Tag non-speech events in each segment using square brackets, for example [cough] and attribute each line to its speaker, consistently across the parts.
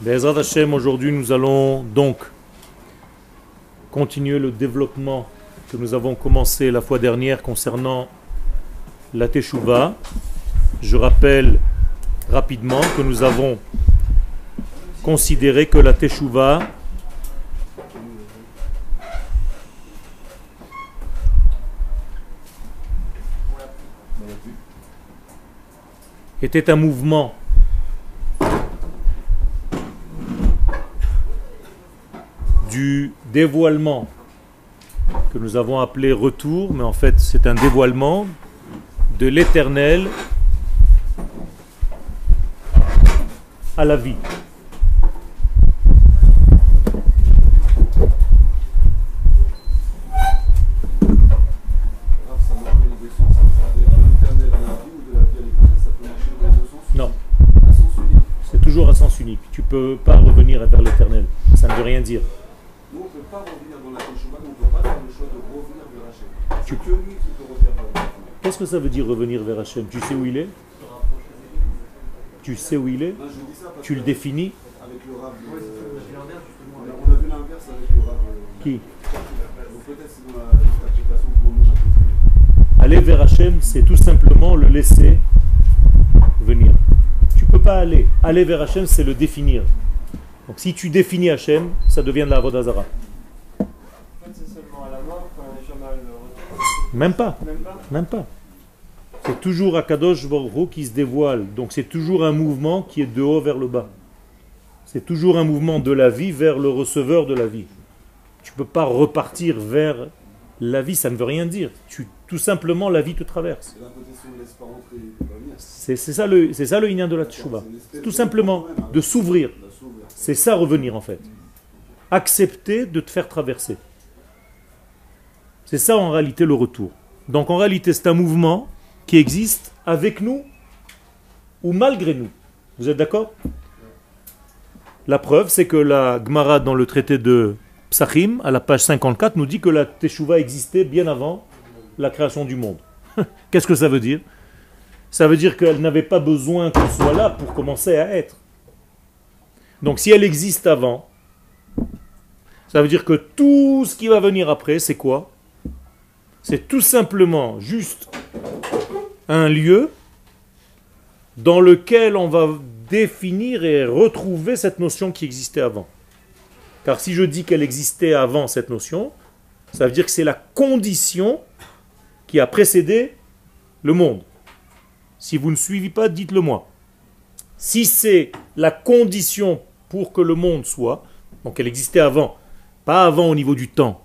Speaker 1: Bezrat Hashem, aujourd'hui nous allons donc continuer le développement que nous avons commencé la fois dernière concernant la Teshuvah. Je rappelle rapidement que nous avons considéré que la Teshuvah était un mouvement du dévoilement que nous avons appelé retour, mais en fait c'est un dévoilement de l'éternel à la vie. Non. C'est toujours à sens unique. Tu peux pas revenir vers l'éternel. Ça ne veut rien dire.
Speaker 2: Nous, on ne peut pas revenir dans la Teshuvah, donc on ne peut pas faire le choix de revenir vers Hachem. C'est que lui qui peut revenir vers
Speaker 1: Qu'est-ce que ça veut dire revenir vers Hachem? Tu sais où il est? Tu sais où il est? Tu le définis?
Speaker 2: Avec le rab, euh, on a- on a vu l'inverse avec le rab.
Speaker 1: Qui? Aller vers Hachem, c'est tout simplement le laisser venir. Tu peux pas aller. Aller vers Hachem, c'est le définir. Donc si tu définis Hachem, ça devient de la Avodazara.
Speaker 3: En fait, c'est seulement à la mort quand on est jamais le retour.
Speaker 1: Même pas.
Speaker 3: Même pas
Speaker 1: Même pas. C'est toujours Akadosh Hu qui se dévoile. Donc c'est toujours un mouvement qui est de haut vers le bas. C'est toujours un mouvement de la vie vers le receveur de la vie. Tu peux pas repartir vers la vie, ça ne veut rien dire. Tu, tout simplement, la vie te traverse.
Speaker 2: Ne.
Speaker 1: C'est ça le, c'est ça le inyan de la
Speaker 2: espèce
Speaker 1: Tout simplement
Speaker 2: hein,
Speaker 1: de s'ouvrir. C'est ça revenir en fait. Accepter de te faire traverser. C'est ça en réalité le retour. Donc en réalité c'est un mouvement qui existe avec nous ou malgré nous. Vous êtes d'accord? La preuve c'est que la Gemara dans le traité de Psachim, à la page 54, nous dit que la Teshuvah existait bien avant la création du monde. [laughs] Qu'est-ce que ça veut dire? Ça veut dire qu'elle n'avait pas besoin qu'on soit là pour commencer à être. Donc si elle existe avant, ça veut dire que tout ce qui va venir après, c'est quoi? C'est tout simplement juste un lieu dans lequel on va définir et retrouver cette notion qui existait avant. Car si je dis qu'elle existait avant cette notion, ça veut dire que c'est la condition qui a précédé le monde. Si vous ne suivez pas, dites-le moi. Si c'est la condition pour que le monde soit, donc elle existait avant, pas avant au niveau du temps,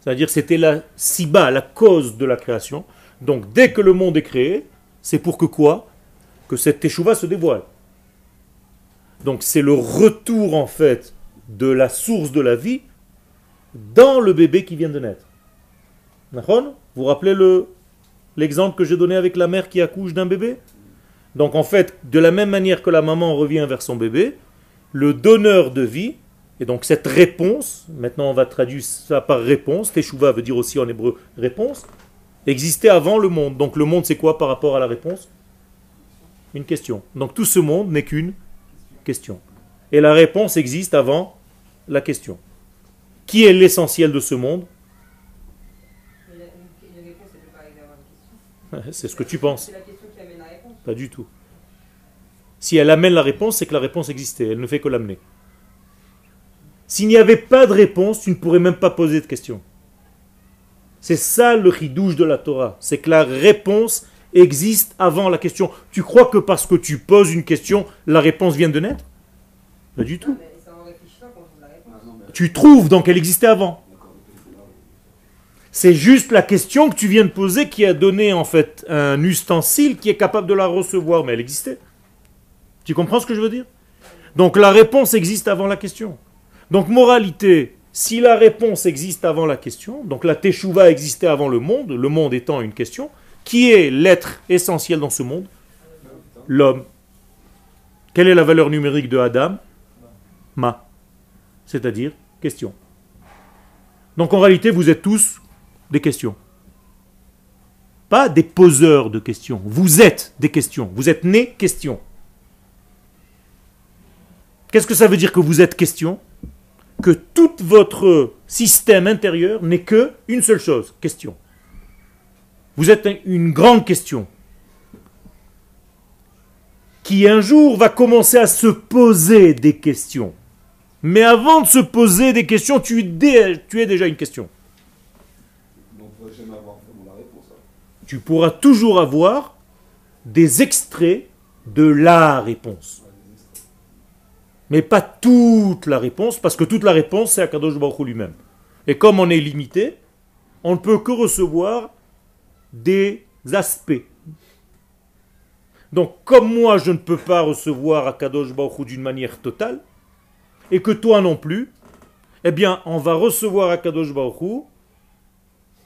Speaker 1: c'est-à-dire c'était la siba, la cause de la création, donc dès que le monde est créé, c'est pour que quoi? Que cette teshuva se dévoile. Donc c'est le retour en fait de la source de la vie dans le bébé qui vient de naître. Vous vous rappelez le, l'exemple que j'ai donné avec la mère qui accouche d'un bébé? Donc en fait, de la même manière que la maman revient vers son bébé, le donneur de vie, et donc cette réponse, maintenant on va traduire ça par réponse, Teshuvah veut dire aussi en hébreu réponse, existait avant le monde. Donc le monde c'est quoi par rapport à la réponse? Une question. Donc tout ce monde n'est qu'une question. Et la réponse existe avant la question. Qui est l'essentiel de ce monde?
Speaker 4: Mais la- une, une réponse, elle peut pas arriver avant une question. [laughs]
Speaker 1: C'est ce que tu penses. Pas du tout. Si elle amène la réponse, c'est que la réponse existait. Elle ne fait que l'amener. S'il n'y avait pas de réponse, tu ne pourrais même pas poser de question. C'est ça le ridouche de la Torah. C'est que la réponse existe avant la question. Tu crois que parce que tu poses une question, la réponse vient de naître? Pas du tout. Tu trouves donc elle existait avant. C'est juste la question que tu viens de poser qui a donné en fait un ustensile qui est capable de la recevoir, mais elle existait. Tu comprends ce que je veux dire? Donc la réponse existe avant la question. Donc moralité, si la réponse existe avant la question, donc la teshuva existait avant le monde, le monde étant une question, qui est l'être essentiel dans ce monde? L'homme. Quelle est la valeur numérique de Adam? Ma. C'est-à-dire question. Donc en réalité, vous êtes tous des questions. Pas des poseurs de questions. Vous êtes des questions. Vous êtes nés questions. Qu'est-ce que ça veut dire que vous êtes question Que tout votre système intérieur n'est que une seule chose, question. Vous êtes un- une grande question qui un jour va commencer à se poser des questions. Mais avant de se poser des questions, tu es, dé- tu es déjà une question.
Speaker 2: Jamais avoir la réponse. hein.
Speaker 1: Tu pourras toujours avoir des extraits de la réponse. Mais pas toute la réponse, parce que toute la réponse, c'est Akadosh Baruch lui-même. Et comme on est limité, on ne peut que recevoir des aspects. Donc, comme moi, je ne peux pas recevoir Akadosh Baruch d'une manière totale, et que toi non plus, eh bien, on va recevoir Akadosh Baruch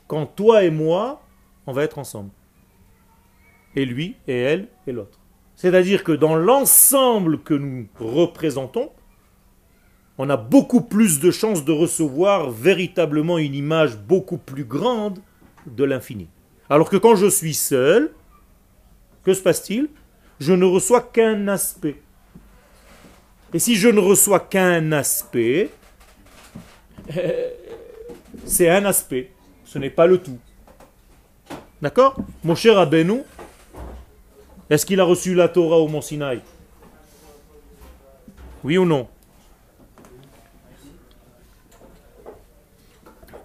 Speaker 1: quand toi et moi, on va être ensemble. Et lui, et elle, et l'autre. C'est-à-dire que dans l'ensemble que nous représentons, on a beaucoup plus de chances de recevoir véritablement une image beaucoup plus grande de l'infini. Alors que quand je suis seul, que se passe-t-il? Je ne reçois qu'un aspect. Et si je ne reçois qu'un aspect, c'est un aspect, ce n'est pas le tout. D'accord? Mon cher Rabbeinu, est-ce qu'il a reçu la Torah au Mont Sinaï? Oui ou non?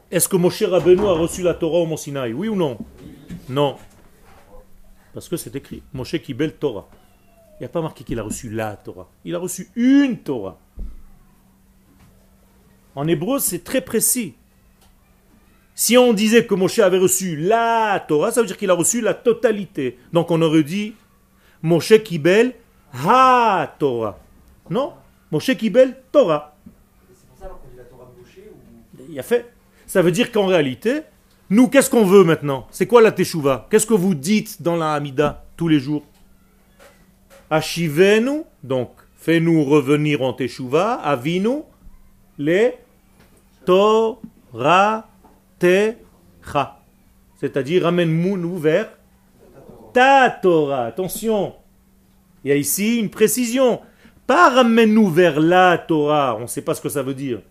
Speaker 1: Est-ce que Moshe Rabbeinu a reçu la Torah au Mont Sinaï? Oui ou non? Non. Parce que c'est écrit. Moshe Kibel Torah. Il n'y a pas marqué qu'il a reçu la Torah. Il a reçu une Torah. En hébreu, c'est très précis. Si on disait que Moshe avait reçu la Torah, ça veut dire qu'il a reçu la totalité. Donc on aurait dit Moshe Kibel ha Torah. Non, Moshe Kibel Torah.
Speaker 5: C'est pour ça qu'on dit la Torah ou.
Speaker 1: Il a fait. Ça veut dire qu'en réalité, nous, qu'est-ce qu'on veut maintenant? C'est quoi la Teshuvah Qu'est-ce que vous dites dans la Hamida tous les jours? Ashivenu, donc fais-nous revenir en Teshuvah, Avinu, les Torah Techa. C'est-à-dire, ramène-nous vers ta Torah. Attention, il y a ici une précision. Pas ramène-nous vers la Torah, on ne sait pas ce que ça veut dire.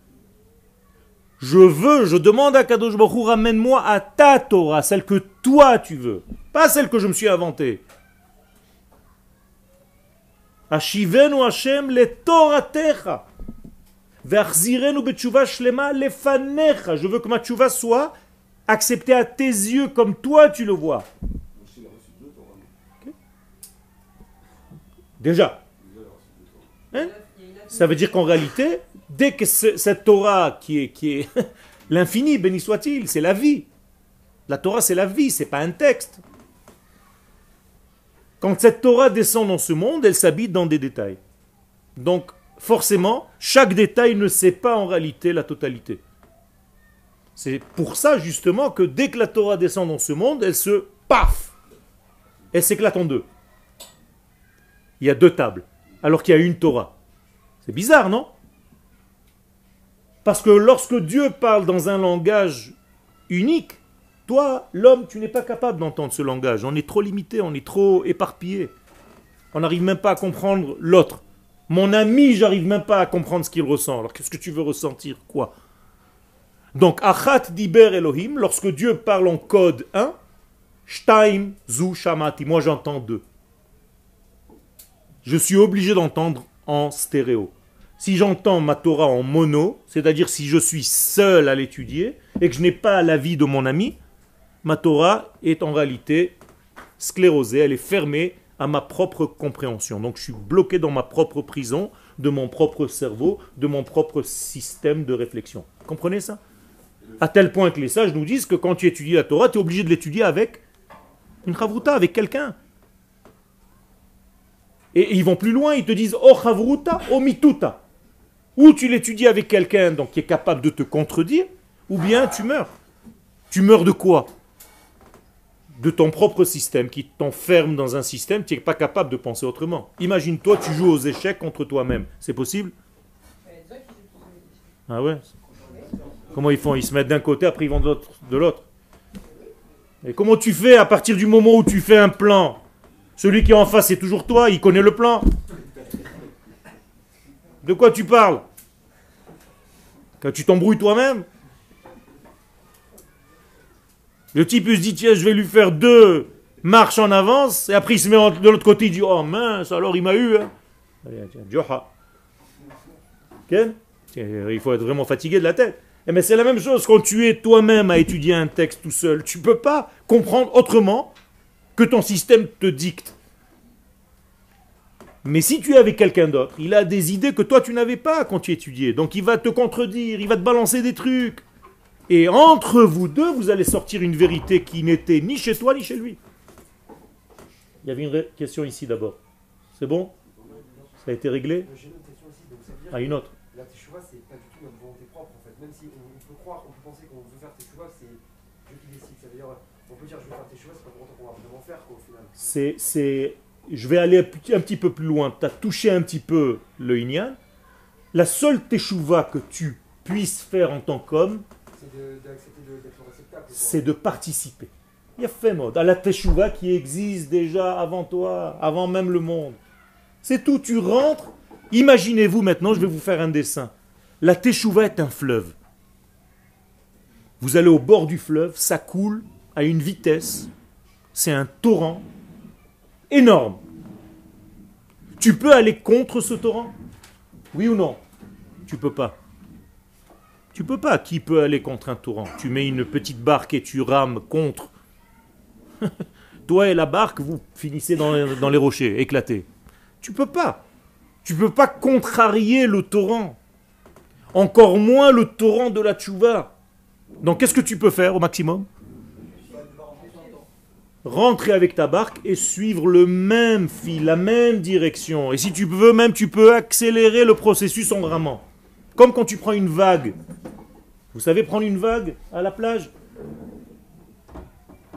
Speaker 1: Je veux, je demande à Kadosh Baruch ramène-moi à ta Torah, celle que toi tu veux, pas celle que je me suis inventée. Ashivenu Hashem le Toratecha. Shlema. Je veux que ma tchouva soit acceptée à tes yeux comme toi tu le vois. Déjà. Hein? Ça veut dire qu'en réalité, dès que ce- cette Torah qui est, qui [laughs] l'infini, béni soit-il, c'est la vie. La Torah, c'est la vie, c'est pas un texte. Quand cette Torah descend dans ce monde, elle s'habite dans des détails. Donc, forcément, chaque détail ne sait pas en réalité la totalité. C'est pour ça, justement, que dès que la Torah descend dans ce monde, elle se paf Elle s'éclate en deux. Il y a deux tables, alors qu'il y a une Torah. C'est bizarre, non? Parce que lorsque Dieu parle dans un langage unique, toi, l'homme, tu n'es pas capable d'entendre ce langage. On est trop limité, on est trop éparpillé. On n'arrive même pas à comprendre l'autre. Mon ami, j'arrive même pas à comprendre ce qu'il ressent. Alors qu'est-ce que tu veux ressentir? Quoi? Donc, Achat Diber Elohim, lorsque Dieu parle en code 1, Shtaim Zu Shamati, moi j'entends deux. Je suis obligé d'entendre en stéréo. Si j'entends ma Torah en mono, c'est-à-dire si je suis seul à l'étudier et que je n'ai pas l'avis de mon ami, ma Torah est en réalité sclérosée, elle est fermée à ma propre compréhension. Donc je suis bloqué dans ma propre prison, de mon propre cerveau, de mon propre système de réflexion. Comprenez ça? À tel point que les sages nous disent que quand tu étudies la Torah, tu es obligé de l'étudier avec une chavruta, avec quelqu'un. Et ils vont plus loin, ils te disent Oh chavruta, oh mituta. Ou tu l'étudies avec quelqu'un donc qui est capable de te contredire, ou bien tu meurs. Tu meurs de quoi? De ton propre système qui t'enferme dans un système, tu n'es pas capable de penser autrement. Imagine-toi, tu joues aux échecs contre toi-même. C'est possible? Ah ouais? Comment ils font? Ils se mettent d'un côté, après ils vont de l'autre- de l'autre. Et comment tu fais à partir du moment où tu fais un plan? Celui qui est en face, c'est toujours toi, il connaît le plan. De quoi tu parles? Quand tu t'embrouilles toi-même? Le type il se dit tiens je vais lui faire deux marches en avance et après il se met de l'autre côté il dit oh mince alors il m'a eu. Hein. Il faut être vraiment fatigué de la tête. Eh ben, c'est la même chose quand tu es toi-même à étudier un texte tout seul. Tu peux pas comprendre autrement que ton système te dicte. Mais si tu es avec quelqu'un d'autre, il a des idées que toi tu n'avais pas quand tu étudiais. Donc il va te contredire, il va te balancer des trucs. Et entre vous deux, vous allez sortir une vérité qui n'était ni chez toi ni chez lui. Il y avait une question ici d'abord. C'est bon? Ça a été réglé? Ah, une autre.
Speaker 5: que la teshuva, c'est pas du tout notre volonté propre en fait. Même si on, on peut croire, on peut penser qu'on veut faire teshuva, c'est Dieu qui décide. Ça veut dire, on peut dire je veux faire teshuva, c'est pas pour autant qu'on va vraiment faire quoi, au final.
Speaker 1: C'est, c'est- je vais aller un petit- peu plus loin. Tu as touché un petit peu le Inyan. La seule teshuva que tu puisses faire en tant qu'homme,
Speaker 5: C'est de- d'accepter de- d'être le réceptacle. quoi.
Speaker 1: c'est de participer. Il y a fait mode à la teshuva qui existe déjà avant toi, avant même le monde. C'est tout, tu rentres. Imaginez-vous maintenant, je vais vous faire un dessin. La teshuva est un fleuve. Vous allez au bord du fleuve, ça coule à une vitesse, c'est un torrent énorme. Tu peux aller contre ce torrent? Oui ou non? Tu peux pas. Tu peux pas. Qui peut aller contre un torrent? Tu mets une petite barque et tu rames contre. [laughs] Toi et la barque, vous finissez dans, dans les rochers, éclatés. Tu peux pas. Tu peux pas contrarier le torrent. Encore moins le torrent de la tchouva. Donc qu'est-ce que tu peux faire au maximum? Rentrer avec ta barque et suivre le même fil, la même direction. Et si tu veux même, tu peux accélérer le processus en ramant. Comme quand tu prends une vague. Vous savez prendre une vague à la plage?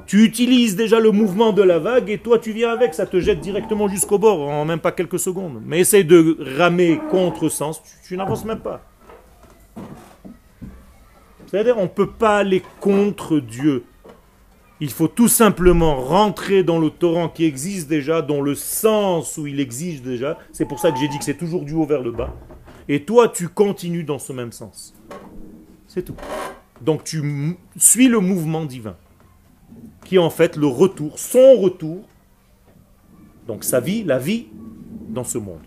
Speaker 1: Tu utilises déjà le mouvement de la vague et toi tu viens avec, ça te jette directement jusqu'au bord en même pas quelques secondes. Mais essaye de ramer contre sens, tu, tu n'avances même pas. C'est-à-dire on ne peut pas aller contre Dieu. Il faut tout simplement rentrer dans le torrent qui existe déjà, dans le sens où il existe déjà. C'est pour ça que j'ai dit que c'est toujours du haut vers le bas. Et toi, tu continues dans ce même sens. C'est tout. Donc tu suis le mouvement divin, qui est en fait le retour, son retour, donc sa vie, la vie dans ce monde.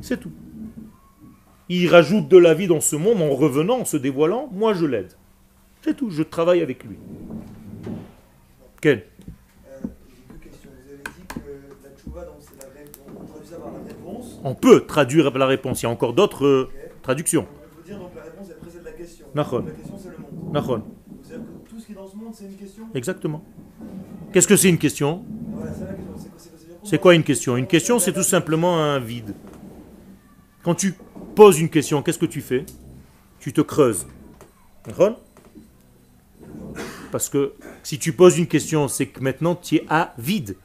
Speaker 1: C'est tout. Il rajoute de la vie dans ce monde en revenant, en se dévoilant, moi je l'aide. C'est tout, je travaille avec lui.
Speaker 6: Euh, on
Speaker 1: peut traduire la réponse, il y a encore d'autres euh, traductions.
Speaker 6: On peut dire donc la réponse elle précède la question.
Speaker 1: Nachon.
Speaker 6: La question c'est le monde.
Speaker 1: Nachon.
Speaker 6: C'est-à-dire que tout ce qui est dans ce monde c'est une question
Speaker 1: Exactement. Qu'est-ce que c'est une question
Speaker 6: Voilà, c'est la question. C'est quoi, c'est quoi,
Speaker 1: C'est quoi une question? Une question, c'est tout simplement un vide. Quand tu poses une question, qu'est-ce que tu fais? Tu te creuses. D'accord Parce que si tu poses une question, c'est que maintenant tu es à vide.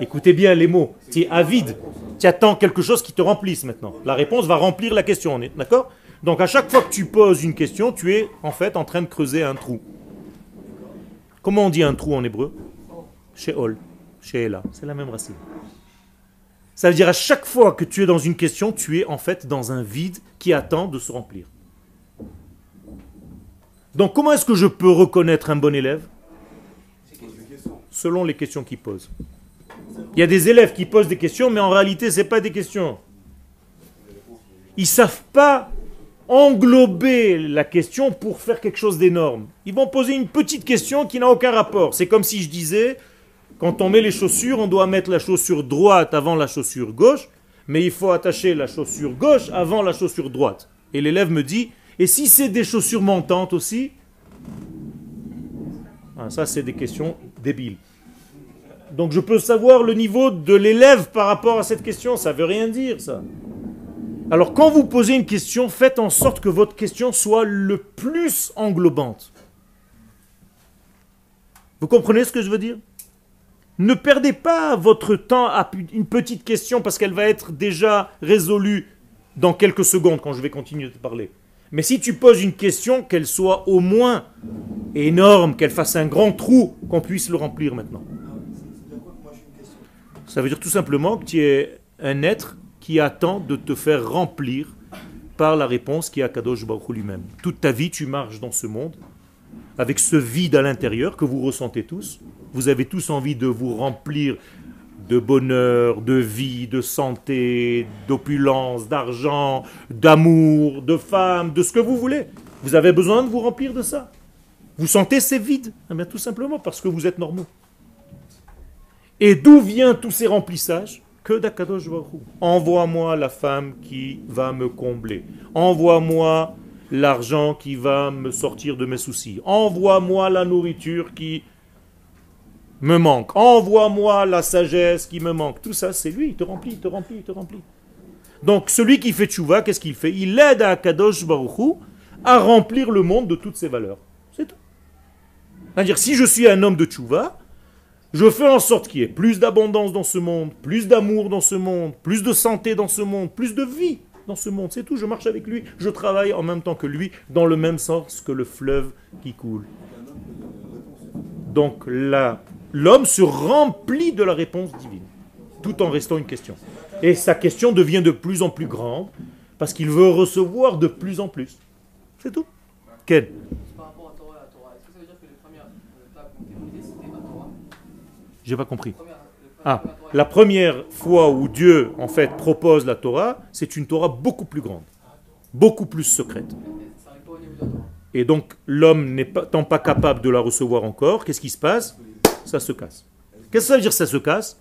Speaker 1: Écoutez bien les mots. Tu es à vide. Tu attends quelque chose qui te remplisse maintenant. La réponse va remplir la question. On est d'accord? Donc à chaque fois que tu poses une question, tu es en fait en train de creuser un trou. Comment on dit un trou en hébreu? Sheol. Sheela. C'est la même racine. Ça veut dire à chaque fois que tu es dans une question, tu es en fait dans un vide qui attend de se remplir. Donc comment est-ce que je peux reconnaître un bon élève? Selon les questions qu'il pose. Il y a des élèves qui posent des questions, mais en réalité, ce n'est pas des questions. Ils ne savent pas englober la question pour faire quelque chose d'énorme. Ils vont poser une petite question qui n'a aucun rapport. C'est comme si je disais, quand on met les chaussures, on doit mettre la chaussure droite avant la chaussure gauche, mais il faut attacher la chaussure gauche avant la chaussure droite. Et l'élève me dit, et si c'est des chaussures montantes aussi Ah, Ça, c'est des questions débiles. Donc je peux savoir le niveau de l'élève par rapport à cette question. Ça veut rien dire, ça. Alors quand vous posez une question, faites en sorte que votre question soit le plus englobante. Vous comprenez ce que je veux dire? Ne perdez pas votre temps à une petite question parce qu'elle va être déjà résolue dans quelques secondes quand je vais continuer de parler. Mais si tu poses une question, qu'elle soit au moins énorme, qu'elle fasse un grand trou, qu'on puisse le remplir maintenant.
Speaker 6: Question
Speaker 1: Ça veut dire tout simplement que tu es un être qui attend de te faire remplir par la réponse qui est Akadosh Baruch lui-même. Toute ta vie, tu marches dans ce monde avec ce vide à l'intérieur que vous ressentez tous. Vous avez tous envie de vous remplir de bonheur, de vie, de santé, d'opulence, d'argent, d'amour, de femme, de ce que vous voulez. Vous avez besoin de vous remplir de ça. Vous sentez ces vides Eh Tout simplement parce que vous êtes normaux. Et d'où vient tous ces remplissages Que d'Akadosh. Envoie-moi la femme qui va me combler. Envoie-moi l'argent qui va me sortir de mes soucis. Envoie-moi la nourriture qui me manque. Envoie-moi la sagesse qui me manque. Tout ça, c'est lui. Il te remplit, il te remplit, il te remplit. Donc, celui qui fait tchouva, qu'est-ce qu'il fait? Il aide à Akadosh Baruch Hu à remplir le monde de toutes ses valeurs. C'est tout. C'est-à-dire, si je suis un homme de tchouva, je fais en sorte qu'il y ait plus d'abondance dans ce monde, plus d'amour dans ce monde, plus de santé dans ce monde, plus de vie dans ce monde. C'est tout. Je marche avec lui. Je travaille en même temps que lui, dans le même sens que le fleuve qui coule. Donc là, l'homme se remplit de la réponse divine, tout en restant une question. Et sa question devient de plus en plus grande, parce qu'il veut recevoir de plus en plus. C'est tout. Quel J'ai pas compris. Ah, la première fois où Dieu, en fait, propose la Torah, c'est une Torah beaucoup plus grande, beaucoup plus secrète.
Speaker 3: Pas.
Speaker 1: Et donc, l'homme n'étant pas capable de la recevoir encore, qu'est-ce qui se passe? Ça se casse. Qu'est-ce que ça veut dire ça se casse?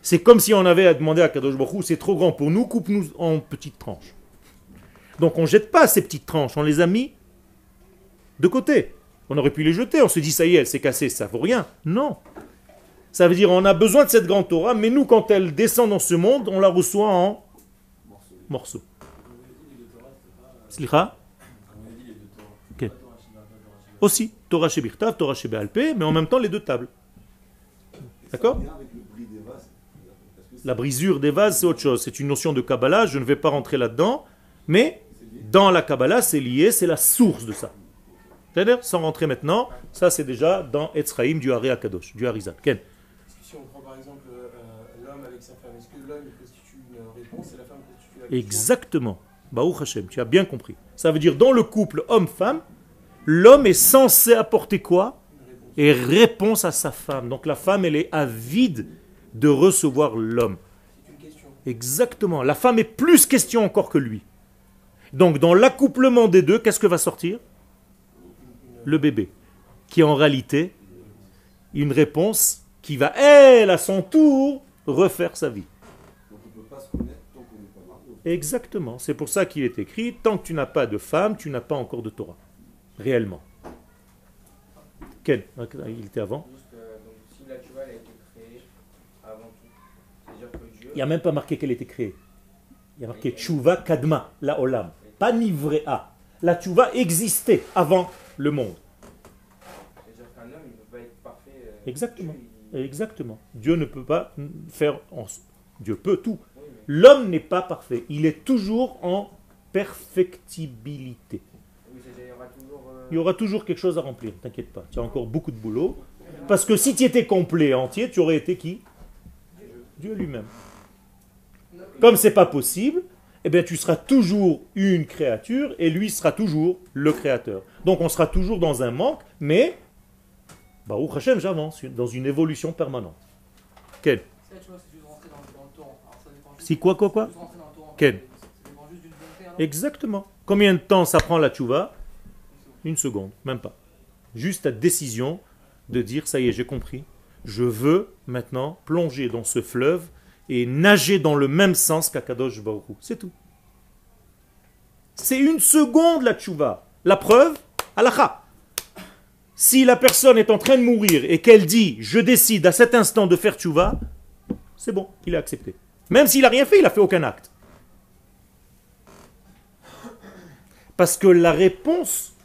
Speaker 1: C'est comme si on avait à demander à Kadosh Baruch c'est trop grand pour nous, coupe-nous en petites tranches. Donc on ne jette pas ces petites tranches, on les a mis de côté. On aurait pu les jeter, on se dit ça y est, elle s'est cassée, ça vaut rien. Non. Ça veut dire on a besoin de cette grande Torah, mais nous quand elle descend dans ce monde, on la reçoit en morceaux. Slicha? Ok. Aussi, Torah chez Birtav, Torah chez mais en même temps les deux tables. D'accord
Speaker 2: Bien avec le bris des vases. Parce que
Speaker 1: La brisure des vases, c'est autre chose. C'est une notion de Kabbalah, je ne vais pas rentrer là-dedans, mais dans la Kabbalah, c'est lié, c'est la source de ça. C'est-à-dire, sans rentrer maintenant, ça c'est déjà dans Etzraïm du Haré Akadosh, du Harizat. Ken
Speaker 3: si on prend par exemple euh, l'homme avec sa femme, est-ce que l'homme constitue une réponse et la femme constitue la question?
Speaker 1: Exactement. Baruch Hashem, tu as bien compris. Ça veut dire, dans le couple homme-femme, l'homme est censé apporter quoi? Et réponse à sa femme. Donc la femme, elle est avide de recevoir l'homme. Exactement. La femme est plus question encore que lui. Donc dans l'accouplement des deux, qu'est-ce que va sortir? Le bébé. Qui est en réalité une réponse qui va, elle, à son tour, refaire sa vie. Exactement. C'est pour ça qu'il est écrit, tant que tu n'as pas de femme, tu n'as pas encore de Torah. Réellement. Ken, il était avant.
Speaker 7: Juste, euh, donc, si la tuva elle a été créée avant tout, c'est-à-dire que Dieu.
Speaker 1: Il n'y a même pas marqué qu'elle était créée. Il y a marqué Tchouva Kadma, la Olam. Pas Nivrea. La Tchouva existait avant le monde.
Speaker 7: C'est-à-dire qu'un homme, il ne peut pas être parfait. euh,
Speaker 1: Exactement.
Speaker 7: Dieu, il-
Speaker 1: Exactement. Dieu ne peut pas faire... En... Dieu peut tout.
Speaker 7: Oui, mais-
Speaker 1: L'homme n'est pas parfait. Il est toujours en perfectibilité.
Speaker 7: oui, c'est-à-dire, il y aura toujours. euh,
Speaker 1: Il y aura toujours quelque chose à remplir, t'inquiète pas. Tu as encore beaucoup de boulot. Parce que si tu étais complet, entier, tu aurais été qui? Dieu lui-même. Comme c'est pas possible, eh bien tu seras toujours une créature et lui sera toujours le créateur. Donc on sera toujours dans un manque, mais Baruch Hashem, j'avance dans une évolution permanente. Quel
Speaker 3: Si
Speaker 1: quoi, quoi, quoi? Quel Exactement. Combien de temps ça prend la tchouva? Une seconde, même pas. Juste ta décision de dire ça y est, j'ai compris. Je veux maintenant plonger dans ce fleuve et nager dans le même sens qu'Akadosh Baruch. C'est tout. C'est une seconde la tchouva. La preuve, halakha. Si la personne est en train de mourir et qu'elle dit je décide à cet instant de faire tchouva, c'est bon, il a accepté. Même s'il n'a rien fait, il n'a fait aucun acte. Parce que la réponse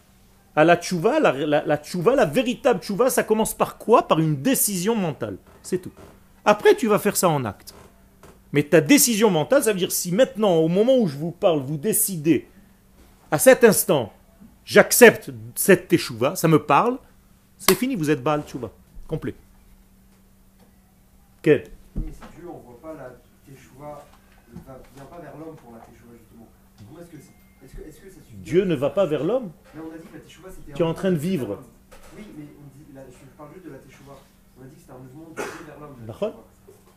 Speaker 1: à la tchouva, la, la, la tchouva, la véritable tchouva, ça commence par quoi? Par une décision mentale. C'est tout. Après, tu vas faire ça en acte. Mais ta décision mentale, ça veut dire si maintenant, au moment où je vous parle, vous décidez, à cet instant, j'accepte cette teshuva, ça me parle, c'est fini, vous êtes Baal tchouva. Complet. Quel
Speaker 5: Mais si Dieu, on voit pas la Teshuvah, il va- vient pas vers l'homme pour la Teshuvah justement. Comment est-ce que c'est Est-ce que, est-ce que ça suffit
Speaker 1: Dieu ne va pas vers l'homme.
Speaker 5: Mais on a dit que la teshuva c'était.
Speaker 1: Tu es
Speaker 5: un
Speaker 1: en train de
Speaker 5: mouvement
Speaker 1: vivre.
Speaker 5: Oui, mais on dit, là, je parle juste de la teshuva. On a dit que c'était un mouvement de Dieu vers l'homme.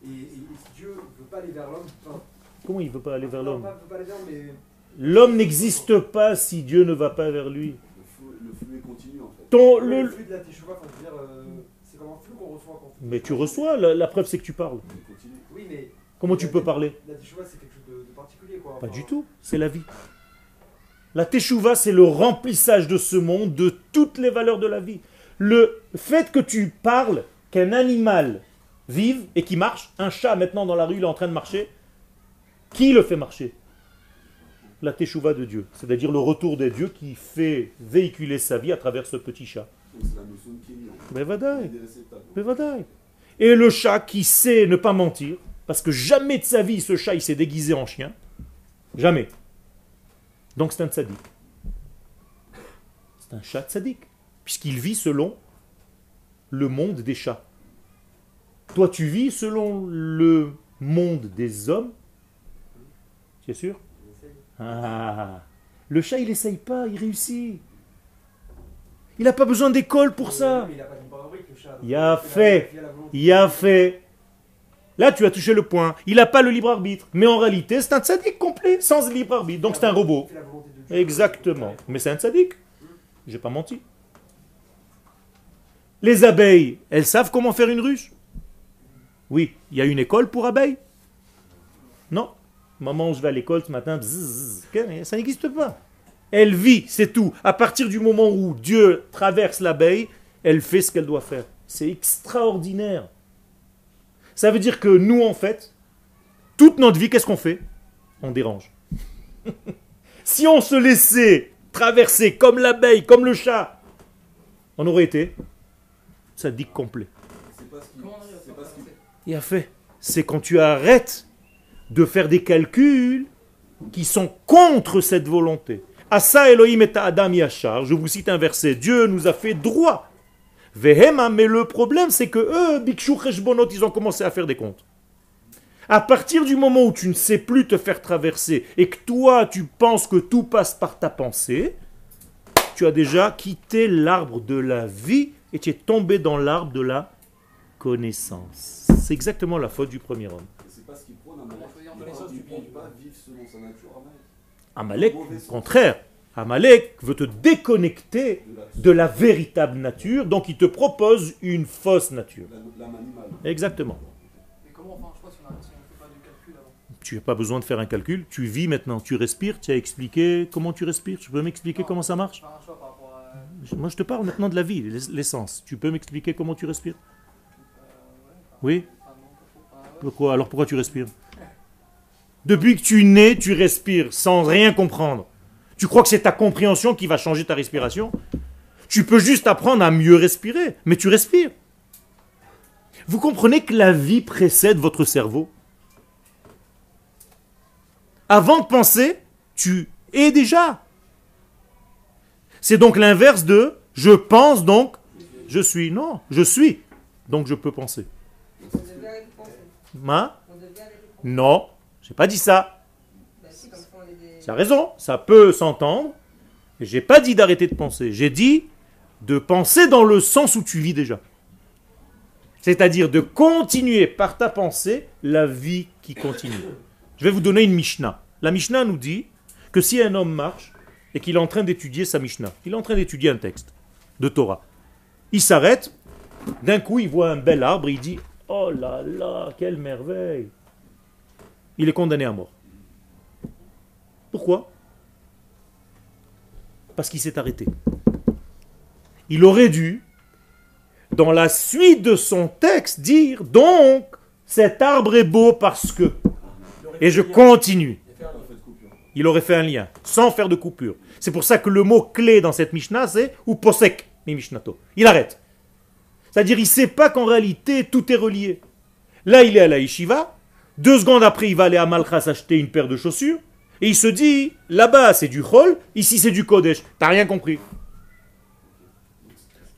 Speaker 5: Et, et, et si Dieu ne veut pas aller vers l'homme, enfin,
Speaker 1: Comment il ne veut pas aller vers l'homme
Speaker 5: pas, pas l'homme, mais.
Speaker 1: N'existe pas si Dieu ne va pas vers lui.
Speaker 2: Le flux, est continu en fait.
Speaker 1: Ton,
Speaker 5: le,
Speaker 1: le...
Speaker 5: flux de la teshuva, dire, euh, c'est comme un flux qu'on reçoit quand.
Speaker 1: Mais tu reçois, la, la preuve c'est que tu parles.
Speaker 5: Oui, mais
Speaker 1: Comment tu peux parler
Speaker 5: la teshuva c'est quelque chose de, de particulier, quoi.
Speaker 1: Pas
Speaker 5: Enfin,
Speaker 1: du tout, c'est la vie. La teshuva, c'est le remplissage de ce monde de toutes les valeurs de la vie. Le fait que tu parles, qu'un animal vive et qui marche, un chat maintenant dans la rue, il est en train de marcher, qui le fait marcher? La teshuva de Dieu, c'est-à-dire le retour des dieux qui fait véhiculer sa vie à travers ce petit chat. Et le chat qui sait ne pas mentir, parce que jamais de sa vie ce chat il s'est déguisé en chien, jamais. Donc c'est un tzaddik. C'est un chat tzaddik, puisqu'il vit selon le monde des chats. Toi tu vis selon le monde des hommes, tu es sûr? Ah, Le chat il essaye pas, il réussit. Il n'a pas besoin d'école pour ça.
Speaker 5: Il a
Speaker 1: fait.
Speaker 5: Il a
Speaker 1: fait. Là, tu as touché le point. Il n'a pas le libre arbitre. Mais en réalité, c'est un tzaddik complet, sans libre arbitre. Donc c'est un robot. Exactement. Mais c'est un tzaddik. J'ai pas menti. Les abeilles, elles savent comment faire une ruche? Oui. Il y a une école pour abeilles? Non. Maman, je vais à l'école ce matin. Ça n'existe pas. Elle vit, c'est tout. À partir du moment où Dieu traverse l'abeille, elle fait ce qu'elle doit faire. C'est extraordinaire. Ça veut dire que nous, en fait, toute notre vie, qu'est-ce qu'on fait? On dérange. [laughs] si on se laissait traverser comme l'abeille, comme le chat, on aurait été sadique complet. Et à fait, c'est quand tu arrêtes de faire des calculs qui sont contre cette volonté. Asa Elohim et Adam Yachar, je vous cite un verset, Dieu nous a fait droit. Vehema, mais le problème c'est que eux, Bikshu Cheshbonot, ils ont commencé à faire des comptes. À partir du moment où tu ne sais plus te faire traverser et que toi tu penses que tout passe par ta pensée, tu as déjà quitté l'arbre de la vie et tu es tombé dans l'arbre de la connaissance. C'est exactement la faute du premier homme.
Speaker 2: C'est pas ce qu'il prône
Speaker 3: Il
Speaker 2: ne pas vivre selon sa nature Amalek.
Speaker 1: Amalek, au contraire, Amalek veut te déconnecter
Speaker 2: De la-
Speaker 1: véritable nature, donc il te propose une fausse nature. Exactement. Tu n'as pas besoin de faire un calcul, tu vis maintenant, tu respires, tu as expliqué comment tu respires, tu peux m'expliquer comment ça marche.
Speaker 3: Euh,
Speaker 1: Moi je te parle maintenant de la vie, l'ess- l'essence. Tu peux m'expliquer comment tu respires
Speaker 3: enfin,
Speaker 1: Oui. Pourquoi? Alors pourquoi tu respires? Depuis que tu nais, tu respires sans rien comprendre. Tu crois que c'est ta compréhension qui va changer ta respiration? Tu peux juste apprendre à mieux respirer, mais tu respires. Vous comprenez que la vie précède votre cerveau? Avant de penser, tu es déjà. C'est donc l'inverse de je pense donc je suis. Non, je suis. Donc je peux penser. Ma
Speaker 4: penser.
Speaker 1: Non, j'ai pas dit ça.
Speaker 4: Bah si, comme ça
Speaker 1: Tu as raison, ça peut s'entendre. J'ai pas dit d'arrêter de penser. J'ai dit de penser dans le sens où tu vis déjà. C'est-à-dire de continuer par ta pensée la vie qui continue. Je vais vous donner une Mishnah. La Mishnah nous dit que si un homme marche et qu'il est en train d'étudier sa Mishnah, il est en train d'étudier un texte de Torah, il s'arrête, d'un coup il voit un bel arbre, il dit Oh là là, quelle merveille Il est condamné à mort. Pourquoi? Parce qu'il s'est arrêté. Il aurait dû, dans la suite de son texte, dire donc, cet arbre est beau parce que. Et je continue. Il aurait fait un lien, sans faire de coupure. C'est pour ça que le mot clé dans cette Mishnah, c'est ou posek, mi Mishnato. Il arrête. C'est-à-dire, il ne sait pas qu'en réalité, tout est relié. Là, il est à la yeshiva. Deux secondes après, il va aller à Malchas acheter une paire de chaussures. Et il se dit, là-bas, c'est du Chol, ici, c'est du Kodesh. T'as rien compris.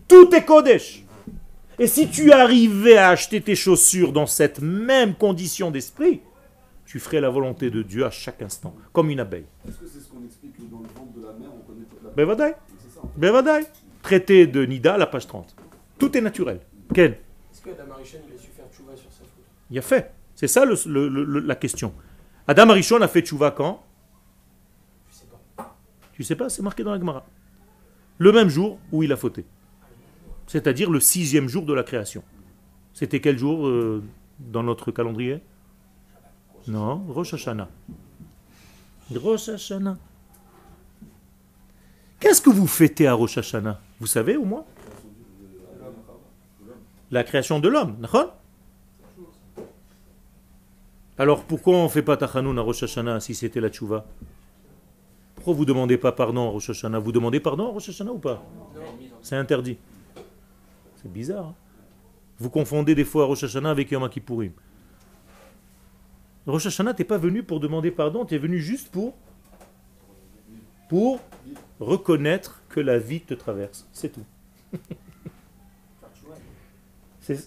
Speaker 1: Tout est Kodesh. Et si tu arrivais à acheter tes chaussures dans cette même condition d'esprit, tu ferais la volonté de Dieu à chaque instant, comme une abeille.
Speaker 2: Est-ce que c'est ce qu'on explique dans le ventre de la mer, on connaît toute la
Speaker 1: Bevadaï,
Speaker 2: C'est ça. en fait.
Speaker 1: Bevadaï. Traité de Nida, la page 30. Tout est naturel. Quel?
Speaker 3: Est-ce que Adam il a su faire tchouva sur sa faute?
Speaker 1: Il a fait. C'est ça le- le- le- la question. Adam Arishon a fait tchouva quand
Speaker 3: Je sais pas.
Speaker 1: Tu sais pas, c'est marqué dans la Gemara. Le même jour où il a fauté. C'est-à-dire le sixième jour de la création. C'était quel jour euh, dans notre calendrier? Non, Rosh Hashanah. Rosh Hashanah. Qu'est-ce que vous fêtez à Rosh Hashanah? Vous savez au moins? La création de l'homme, d'accord? Alors pourquoi on ne fait pas Tachanoun à Rosh Hashanah si c'était la tchouva? Pourquoi vous ne demandez pas pardon à Rosh Vous demandez pardon à Rosh Hashanah ou pas? C'est interdit. C'est bizarre. hein vous confondez des fois Rosh Hashanah avec Yom Kippourim. Rosh Hashanah, t'es pas venu pour demander pardon, tu es venu juste pour pour reconnaître que la vie te traverse. C'est tout. [laughs]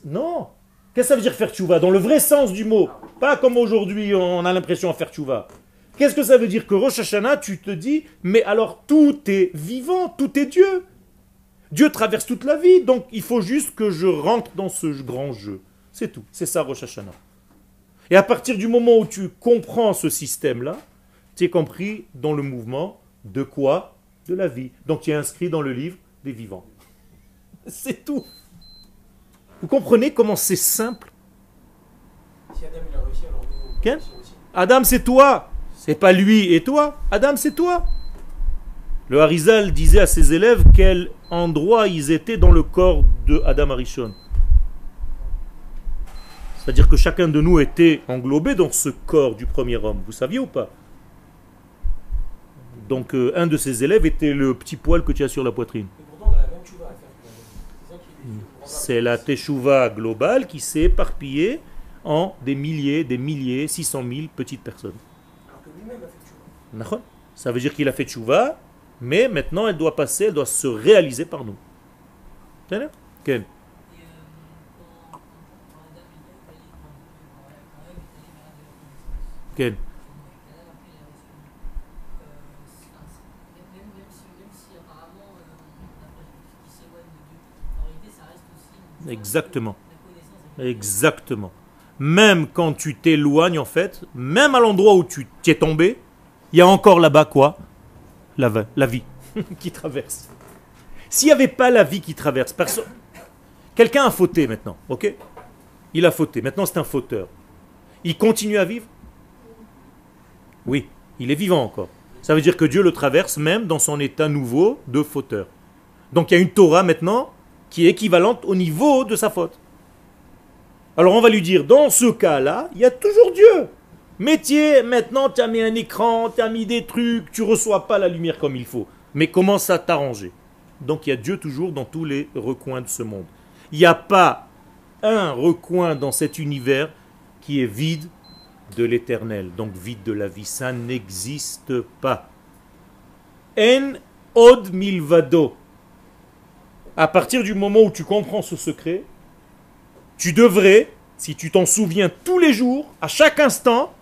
Speaker 1: Non Qu'est-ce que ça veut dire faire tchouva? Dans le vrai sens du mot. Pas comme aujourd'hui, on a l'impression à faire tchouva. Qu'est-ce que ça veut dire que Rosh Hashanah, tu te dis, mais alors tout est vivant, tout est Dieu. Dieu traverse toute la vie, donc il faut juste que je rentre dans ce grand jeu. C'est tout. C'est ça Rosh Hashanah. Et à partir du moment où tu comprends ce système-là, tu es compris dans le mouvement de quoi? De la vie. Donc tu es inscrit dans le livre des vivants. [laughs] C'est tout. Vous comprenez comment c'est simple
Speaker 3: Si Adam il a réussi, alors nous, on peut
Speaker 1: Quel
Speaker 3: réussir aussi.
Speaker 1: Adam, c'est toi. C'est pas lui et toi. Adam, c'est toi. Le Harizal disait à ses élèves quel endroit ils étaient dans le corps de Adam Arishon. C'est-à-dire que chacun de nous était englobé dans ce corps du premier homme. Vous saviez ou pas? Donc euh, un de ses élèves était le petit poil que tu as sur la poitrine.
Speaker 3: Mais pourtant, on a la même tchouva à faire. C'est ça qui est le grand
Speaker 1: C'est la teshuva globale qui s'est éparpillée en des milliers, des milliers, 600 000 petites personnes.
Speaker 3: Alors que lui-même a fait
Speaker 1: Ça veut dire qu'il a fait tchouva, mais maintenant elle doit passer, elle doit se réaliser par nous. Ken
Speaker 8: Et euh, quand, quand, quand Adam il est allé, quand, quand, quand Ève est allée vers la connaissance,
Speaker 1: Ken
Speaker 8: et là, après il a reçu. Euh, c'est- enfin, c'est- même, même, même si, même si apparemment euh, on a pas qui s'éloigne de Dieu, en réalité ça reste aussi une-
Speaker 1: Exactement. Exactement. Même quand tu t'éloignes, en fait, même à l'endroit où tu t'y es tombé, il y a encore là-bas quoi? La, la vie [laughs] qui traverse. S'il n'y avait pas la vie qui traverse, personne. Quelqu'un a fauté maintenant, ok? Il a fauté. Maintenant, c'est un fauteur. Il continue à vivre? Oui, il est vivant encore. Ça veut dire que Dieu le traverse même dans son état nouveau de fauteur. Donc il y a une Torah maintenant qui est équivalente au niveau de sa faute. Alors on va lui dire, dans ce cas-là, il y a toujours Dieu. Métier, maintenant tu as mis un écran, tu as mis des trucs, tu reçois pas la lumière comme il faut. Mais commence à t'arranger? Donc il y a Dieu toujours dans tous les recoins de ce monde. Il n'y a pas un recoin dans cet univers qui est vide de l'éternel, donc vide de la vie. Ça n'existe pas. En od milvado. À partir du moment où tu comprends ce secret, tu devrais, si tu t'en souviens tous les jours, à chaque instant,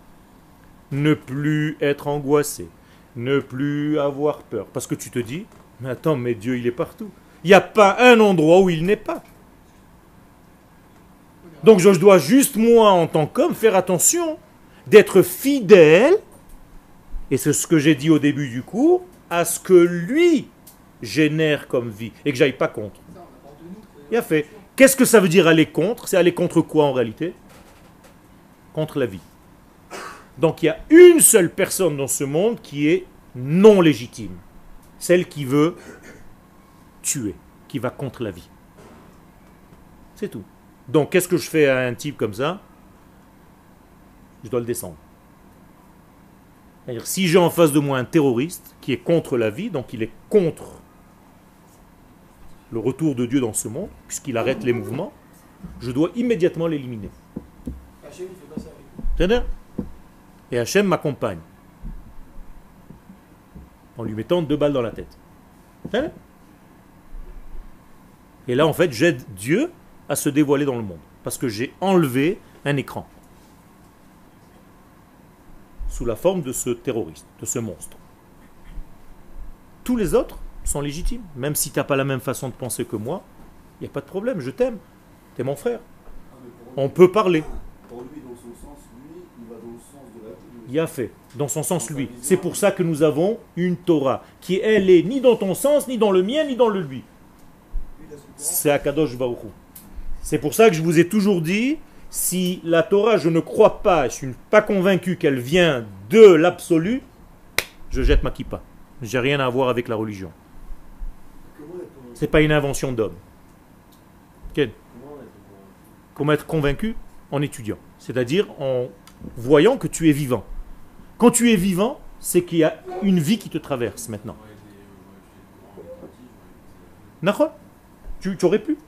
Speaker 1: ne plus être angoissé, ne plus avoir peur. Parce que tu te dis, mais attends, mais Dieu, il est partout. Il n'y a pas un endroit où il n'est pas. Donc je dois juste, moi, en tant qu'homme, faire attention d'être fidèle, et c'est ce que j'ai dit au début du cours, à ce que lui génère comme vie, et que j'aille pas contre. Il a fait. Qu'est-ce que ça veut dire aller contre? C'est aller contre quoi en réalité? Contre la vie. Donc il y a une seule personne dans ce monde qui est non légitime. Celle qui veut tuer, qui va contre la vie. C'est tout. Donc qu'est-ce que je fais à un type comme ça? Je dois le descendre. C'est-à-dire, si j'ai en face de moi un terroriste qui est contre la vie, donc il est contre le retour de Dieu dans ce monde, puisqu'il arrête les mouvements, je dois immédiatement l'éliminer. Et Hachem m'accompagne. En lui mettant deux balles dans la tête. Et là, en fait, j'aide Dieu à se dévoiler dans le monde. Parce que j'ai enlevé un écran. Sous la forme de ce terroriste, de ce monstre. tous les autres sont légitimes. Même si tu n'as pas la même façon de penser que moi, il n'y a pas de problème, je t'aime. Tu es mon frère. On peut parler.
Speaker 2: Il
Speaker 1: a fait, dans son sens lui. C'est pour ça que nous avons une Torah, qui elle est ni dans ton sens, ni dans le mien, ni dans le lui. C'est Akadosh Baruch Hu. C'est pour ça que je vous ai toujours dit, si la Torah, je ne crois pas, je suis pas convaincu qu'elle vient de l'absolu, je jette ma kippa. J'ai rien à voir avec la religion. C'est pas une invention d'homme. Quel
Speaker 2: Comment
Speaker 1: être convaincu en étudiant, c'est-à-dire en voyant que tu es vivant. Quand tu es vivant, c'est qu'il y a une vie qui te traverse maintenant. Tu, tu aurais pu?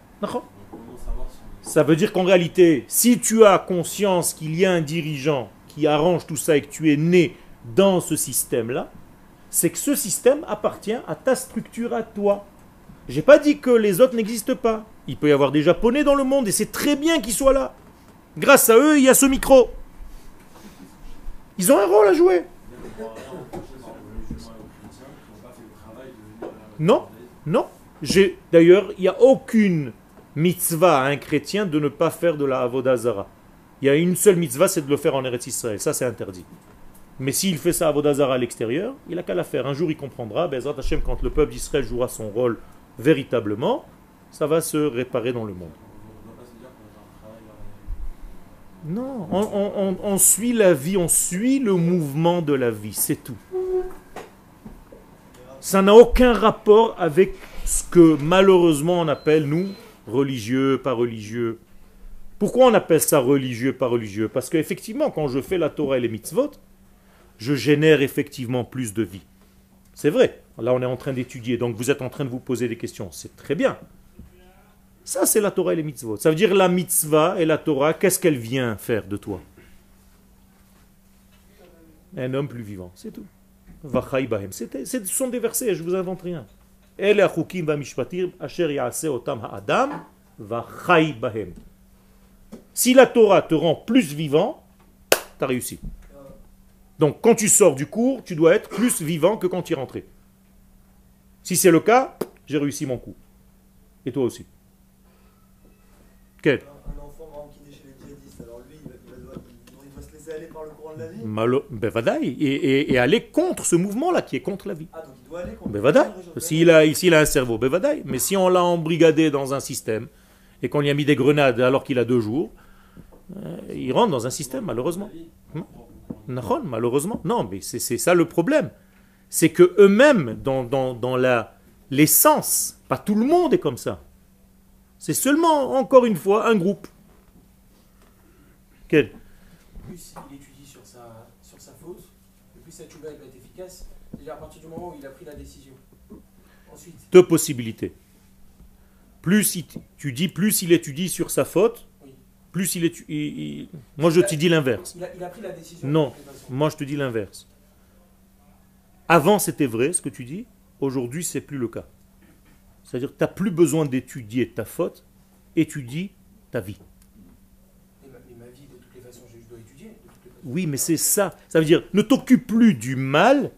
Speaker 1: Ça veut dire qu'en réalité, si tu as conscience qu'il y a un dirigeant qui arrange tout ça et que tu es né dans ce système-là, c'est que ce système appartient à ta structure, à toi. J'ai pas dit que les autres n'existent pas. Il peut y avoir des Japonais dans le monde et c'est très bien qu'ils soient là. Grâce à eux, il y a ce micro. Ils ont un rôle à jouer. Non, non. D'ailleurs, il n'y a aucune mitzvah à un chrétien de ne pas faire de la avodazara. Il y a une seule mitzvah, c'est de le faire en Eretz Israël. Ça, c'est interdit. Mais s'il fait ça à avodazara à l'extérieur, il n'a qu'à la faire. Un jour, il comprendra. Bezrat Hashem, quand le peuple d'Israël jouera son rôle véritablement, ça va se réparer dans le monde. Non, on, on- suit la vie, on suit le mouvement de la vie, c'est tout. Ça n'a aucun rapport avec ce que malheureusement on appelle, nous, religieux, pas religieux. Pourquoi on appelle ça religieux, pas religieux? Parce qu'effectivement, quand je fais la Torah et les mitzvot, je génère effectivement plus de vie. C'est vrai. Là, on est en train d'étudier, donc vous êtes en train de vous poser des questions. C'est très bien. Ça, c'est la Torah et les mitzvot. Ça veut dire la mitzvah et la Torah, qu'est-ce qu'elle vient faire de toi? Un homme plus vivant, c'est tout. Ce sont des versets, je vous invente rien. Si la Torah te rend plus vivant, tu as réussi. Donc quand tu sors du cours, tu dois être plus vivant que quand tu es rentré. Si c'est le cas, j'ai réussi mon coup. Et toi aussi. Quel?
Speaker 6: Un, enfant naît chez les djihadistes, alors lui, il va, il va- il va se laisser aller par le courant de la vie?
Speaker 1: Malo- ben vadaï. et, et- et aller contre ce mouvement-là qui est contre la vie.
Speaker 6: Ah, donc il doit aller contre
Speaker 1: Ben vadaï. S'il a, s'il a un cerveau, ben vadaï. Mais si on l'a embrigadé dans un système et qu'on lui a mis des grenades alors qu'il a deux jours, euh, il rentre dans un système, malheureusement. Malheureusement. Non, mais c'est ça le problème. C'est que eux-mêmes, dans, dans, dans la, l'essence, pas tout le monde est comme ça. C'est seulement, encore une fois, un groupe. Quel?
Speaker 3: Plus il étudie sur sa, sur sa faute, et plus sa tchouba va être efficace. C'est-à-dire à partir du moment où il a pris la décision. Ensuite,
Speaker 1: deux possibilités. Plus il- tu dis, plus il étudie sur sa faute. Plus il étudie. Moi, je te dis l'inverse.
Speaker 3: il a, il a pris la décision.
Speaker 1: Non.
Speaker 3: toute façon.
Speaker 1: Moi, je te dis l'inverse. Avant, c'était vrai ce que tu dis. Aujourd'hui, c'est plus le cas. C'est-à-dire que tu n'as plus besoin d'étudier ta faute. Étudie ta vie.
Speaker 3: Mais ma, mais ma vie, de toutes les façons, je, je dois étudier. De toutes les façons.
Speaker 1: Oui, mais c'est ça. Ça veut dire, ne t'occupe plus du mal.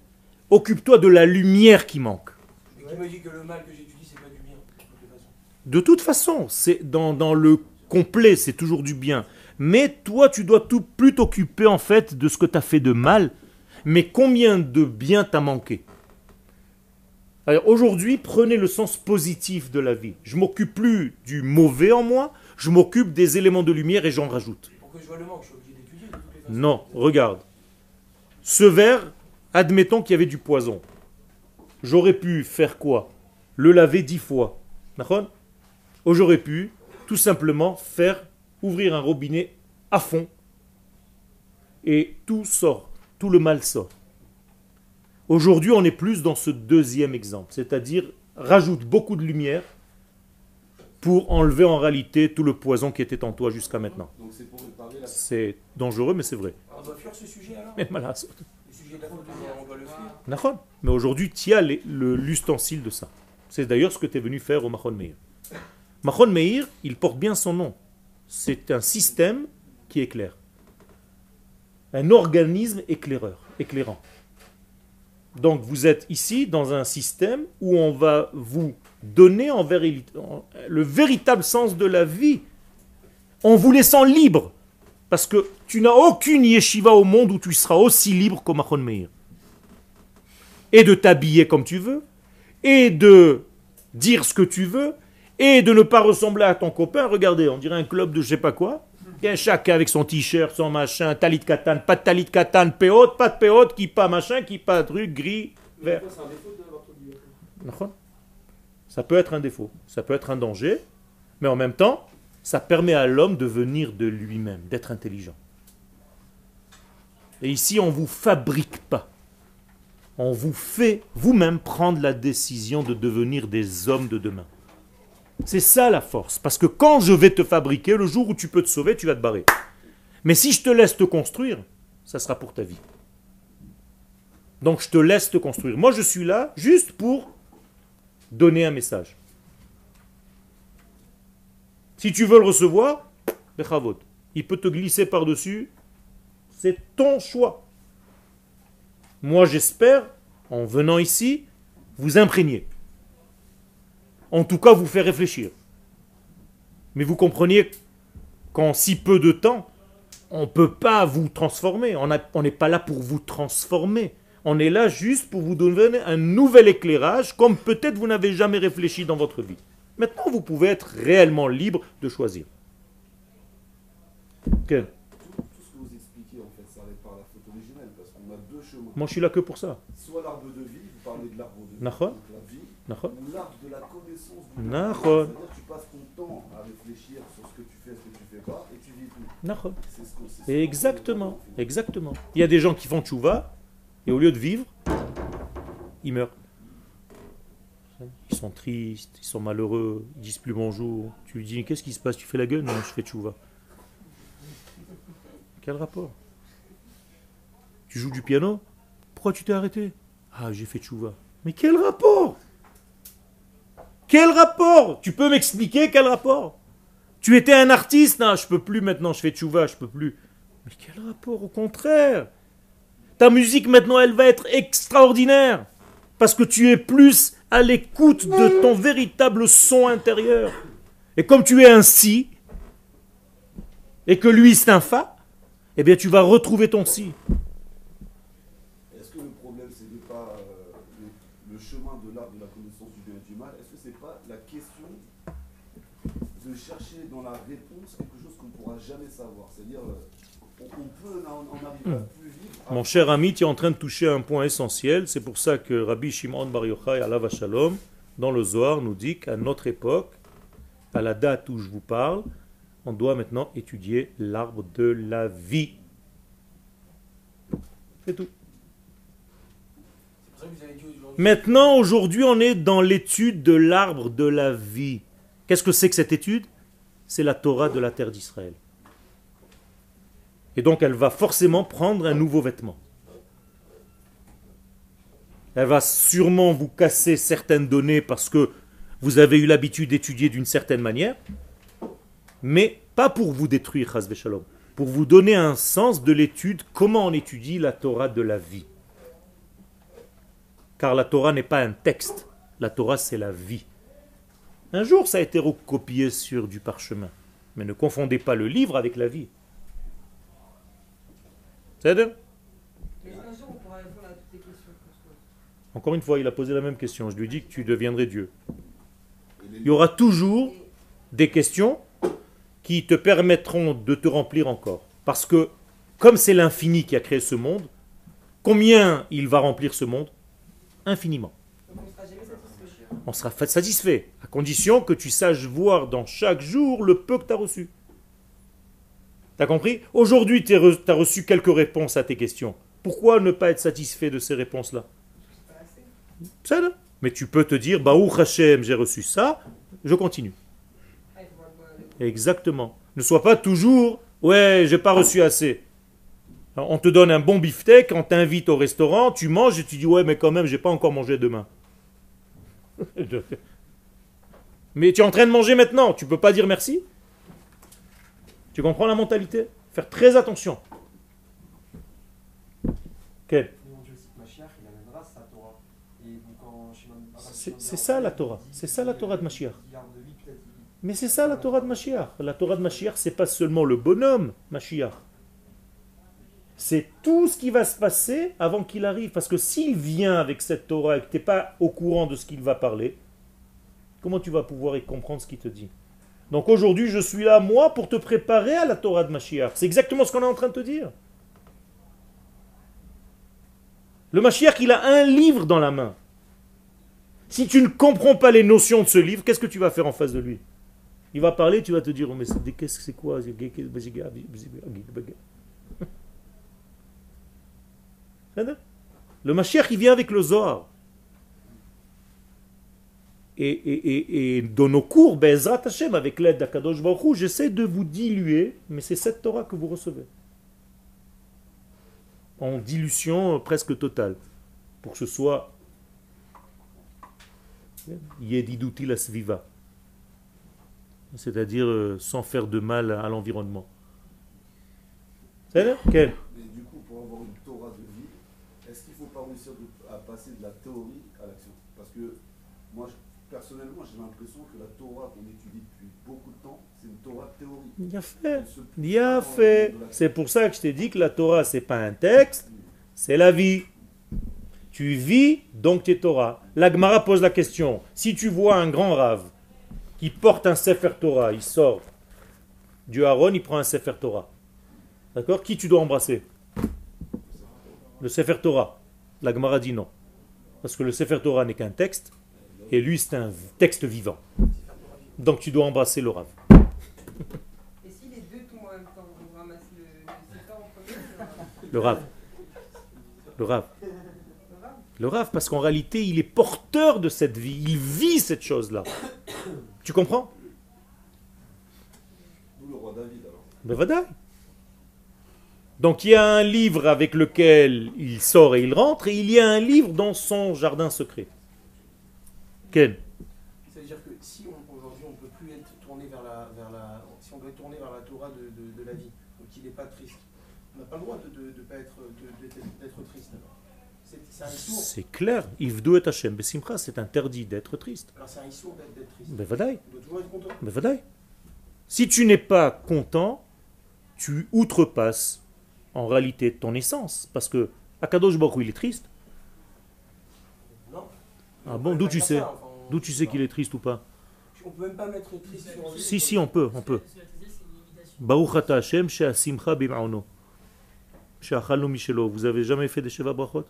Speaker 1: Occupe-toi de la lumière qui manque.
Speaker 3: Mais qui me dit que le mal que j'étudie, c'est pas du bien, de toutes les façons.
Speaker 1: De toute façon, c'est dans, dans le complet, c'est toujours du bien. Mais toi, tu dois tout plus t'occuper en fait de ce que tu as fait de mal. Mais combien de bien t'as manqué Alors aujourd'hui, prenez le sens positif de la vie. Je m'occupe plus du mauvais en moi, je m'occupe des éléments de lumière et j'en rajoute.
Speaker 3: Pour que je vois le manque, je suis obligé d'étudier de toutes les façons.
Speaker 1: Non, regarde. Ce verre, admettons qu'il y avait du poison. J'aurais pu faire quoi? Le laver dix fois. D'accord? J'aurais pu tout simplement faire ouvrir un robinet à fond et tout sort, tout le mal sort. Aujourd'hui, on est plus dans ce deuxième exemple, c'est-à-dire rajoute beaucoup de lumière pour enlever en réalité tout le poison qui était en toi jusqu'à maintenant.
Speaker 2: C'est la
Speaker 1: dangereux, mais c'est vrai.
Speaker 3: On doit fuir ce sujet alors?
Speaker 1: Mais voilà.
Speaker 3: Le sujet de la faute, on doit le fuir.
Speaker 1: D'accord. Mais aujourd'hui, tu as l'ustensile de ça. C'est d'ailleurs ce que tu es venu faire au Mahon Meir. Mahon Meir, il porte bien son nom. C'est un système qui éclaire. Un organisme éclaireur, éclairant. Donc vous êtes ici dans un système où on va vous donner le véritable sens de la vie en vous laissant libre. Parce que tu n'as aucune yeshiva au monde où tu seras aussi libre qu'au Machon Meir. Et de t'habiller comme tu veux, et de dire ce que tu veux, et de ne pas ressembler à ton copain. Regardez, on dirait un club de je sais pas quoi. Chacun avec son t-shirt, son machin, talit katan, pas de talit katan, péote, pas de péote, qui pas machin, qui pas truc, gris, vert. Ça peut être un défaut, ça peut être un danger, mais en même temps, ça permet à l'homme de venir de lui-même, d'être intelligent. Et ici, on ne vous fabrique pas. On vous fait vous-même prendre la décision de devenir des hommes de demain. C'est ça la force. Parce que quand je vais te fabriquer, le jour où tu peux te sauver, tu vas te barrer. Mais si je te laisse te construire, ça sera pour ta vie. Donc je te laisse te construire. Moi, je suis là juste pour donner un message. Si tu veux le recevoir, il peut te glisser par-dessus. C'est ton choix. Moi, j'espère, en venant ici, vous imprégner. En tout cas, vous faire réfléchir. Mais vous compreniez qu'en si peu de temps, on ne peut pas vous transformer. On n'est pas là pour vous transformer. On est là juste pour vous donner un nouvel éclairage, comme peut-être vous n'avez jamais réfléchi dans votre vie. Maintenant, vous pouvez être réellement libre de choisir.
Speaker 2: Tout, tout ce que vous expliquez, en fait, s'arrête par la faute originelle, parce qu'on a deux chemins.
Speaker 1: Moi, je suis là que pour ça.
Speaker 2: Soit l'arbre de vie, vous parlez de l'arbre de vie, l'arbre de la connaissance du
Speaker 1: Nachon.
Speaker 2: C'est-à-dire que tu passes ton temps à réfléchir sur ce que tu fais, ce que tu fais pas, et tu vis tout.
Speaker 1: Exactement, exactement. Il y a des gens qui font tchouva, et au lieu de vivre, ils meurent. Ils sont tristes, ils sont malheureux, ils disent plus bonjour. Tu lui dis, qu'est-ce qui se passe? Tu fais la gueule? Non, je fais tchouva. Quel rapport? Tu joues du piano? Pourquoi tu t'es arrêté? Ah, j'ai fait tchouva. Mais quel rapport? Quel rapport? Tu peux m'expliquer quel rapport? Tu étais un artiste Non, je peux plus maintenant, je fais tchouva, je peux plus. Mais quel rapport Au contraire? Ta musique maintenant, elle va être extraordinaire. Parce que tu es plus à l'écoute de ton véritable son intérieur. Et comme tu es un si, et que lui c'est un fa, eh bien tu vas retrouver ton si.
Speaker 2: Est-ce que le problème, c'est de pas euh, le, le chemin de l'arbre de la connaissance du bien et du mal Est-ce que c'est pas la question de chercher dans la réponse quelque chose qu'on ne pourra jamais savoir C'est-à-dire, euh, on, on à à-
Speaker 1: Mon cher ami, tu es en train de toucher un point essentiel. C'est pour ça que Rabbi Shimon Bar Yochai, Alav Shalom, dans le Zohar, nous dit qu'à notre époque, à la date où je vous parle, on doit maintenant étudier l'arbre de la vie. C'est tout. Maintenant, aujourd'hui, on est dans l'étude de l'arbre de la vie. Qu'est-ce que c'est que cette étude? C'est la Torah de la terre d'Israël. Et donc, elle va forcément prendre un nouveau vêtement. Elle va sûrement vous casser certaines données parce que vous avez eu l'habitude d'étudier d'une certaine manière, mais pas pour vous détruire, Chas Shalom, pour vous donner un sens de l'étude, comment on étudie la Torah de la vie. Car la Torah n'est pas un texte, la Torah c'est la vie. Un jour ça a été recopié sur du parchemin, mais ne confondez pas le livre avec la vie. C'est
Speaker 4: Mais un jour, on pourra répondre à toutes les questions qu'on se pose.
Speaker 1: Encore une fois, il a posé la même question. Je lui dis que tu deviendrais Dieu. Il y aura toujours des questions qui te permettront de te remplir encore. Parce que, comme c'est l'infini qui a créé ce monde, combien il va remplir ce monde? Infiniment.
Speaker 4: Donc on ne sera jamais satisfait.
Speaker 1: On sera fa- satisfait, à condition que tu saches voir dans chaque jour le peu que tu as reçu. T'as compris? Aujourd'hui, tu as reçu quelques réponses à tes questions. Pourquoi ne pas être satisfait de ces réponses-là? Mais tu peux te dire, Baruch Hashem, j'ai reçu ça, je continue. Exactement. Ne sois pas toujours, ouais, j'ai pas reçu assez. On te donne un bon beefsteak, on t'invite au restaurant, tu manges et tu dis, ouais, mais quand même, j'ai pas encore mangé demain. [laughs] mais tu es en train de manger maintenant, tu peux pas dire merci? Tu comprends la mentalité? Faire très attention. C'est c'est ça la Torah. C'est ça la Torah de Mashiach. Mais c'est ça la Torah de Mashiach. La Torah de Mashiach, c'est pas seulement le bonhomme Mashiach. C'est tout ce qui va se passer avant qu'il arrive. Parce que s'il vient avec cette Torah et que tu n'es pas au courant de ce qu'il va parler, comment tu vas pouvoir y comprendre ce qu'il te dit? Donc aujourd'hui, je suis là, moi, pour te préparer à la Torah de Mashiach. C'est exactement ce qu'on est en train de te dire. Le Mashiach, il a un livre dans la main. Si tu ne comprends pas les notions de ce livre, qu'est-ce que tu vas faire en face de lui? Il va parler, tu vas te dire, oh, mais c'est- qu'est-ce que c'est quoi? [laughs] Le Mashiach, il vient avec le Zohar. Et, dans nos cours, avec l'aide d'Akadosh Baruch j'essaie de vous diluer, mais c'est cette Torah que vous recevez. En dilution euh, presque totale. Pour que ce soit Yediduti la. C'est-à-dire euh, sans faire de mal à l'environnement. C'est
Speaker 2: du coup, pour avoir une Torah de vie, est-ce qu'il ne faut pas réussir à passer de la théorie à l'action Parce que moi, je- personnellement, j'ai l'impression que la Torah qu'on étudie depuis beaucoup de temps, c'est une Torah théorique.
Speaker 1: Il a fait. Fait. C'est pour ça que je t'ai dit que la Torah, c'est pas un texte, c'est la vie. Tu vis, donc tu es Torah. La Gemara pose la question. Si tu vois un grand rave qui porte un Sefer Torah, il sort du Haron, il prend un Sefer Torah. D'accord? Qui tu dois embrasser? Le Sefer Torah. La Gemara dit non. Parce que le Sefer Torah n'est qu'un texte, et lui c'est un texte vivant. Donc tu dois embrasser le rave.
Speaker 4: Et si les deux tombent en même temps, on ramasse le, le
Speaker 1: Le rave? Le rave.
Speaker 4: le rave.
Speaker 1: Parce qu'en réalité, il est porteur de cette vie, il vit cette chose-là. Tu comprends?
Speaker 2: Le roi David alors.
Speaker 1: Ben voilà. Donc il y a un livre avec lequel il sort et il rentre, et il y a un livre dans son jardin secret. Quel
Speaker 3: C'est-à-dire que si aujourd'hui on ne peut plus être tourné vers la, vers la. Si on doit être tourné vers la Torah de, de, de la vie, donc il n'est pas triste, on n'a pas le droit de de, pas être, d'être triste. C'est
Speaker 1: clair. Ivdou et Besimcha, c'est interdit d'être triste.
Speaker 3: Alors c'est un issour d'être triste.
Speaker 1: Ben.
Speaker 3: On doit toujours être content.
Speaker 1: Ben. Si tu n'es pas content, tu outrepasses en réalité ton essence. Parce que Akadosh Baruch il est triste. Ah
Speaker 3: On
Speaker 1: bon, d'où tu sais
Speaker 3: enfin,
Speaker 1: D'où tu sais qu'il est triste ou pas
Speaker 3: On peut même pas mettre triste sur lui.
Speaker 1: Si, si, on peut, on peut.
Speaker 8: Parce que la tristesse, c'est une limitation.
Speaker 1: Baruch ata Hashem she'asimcha bim'aono. She'achalnu mishelo. Vous avez jamais fait des Sheva Brachot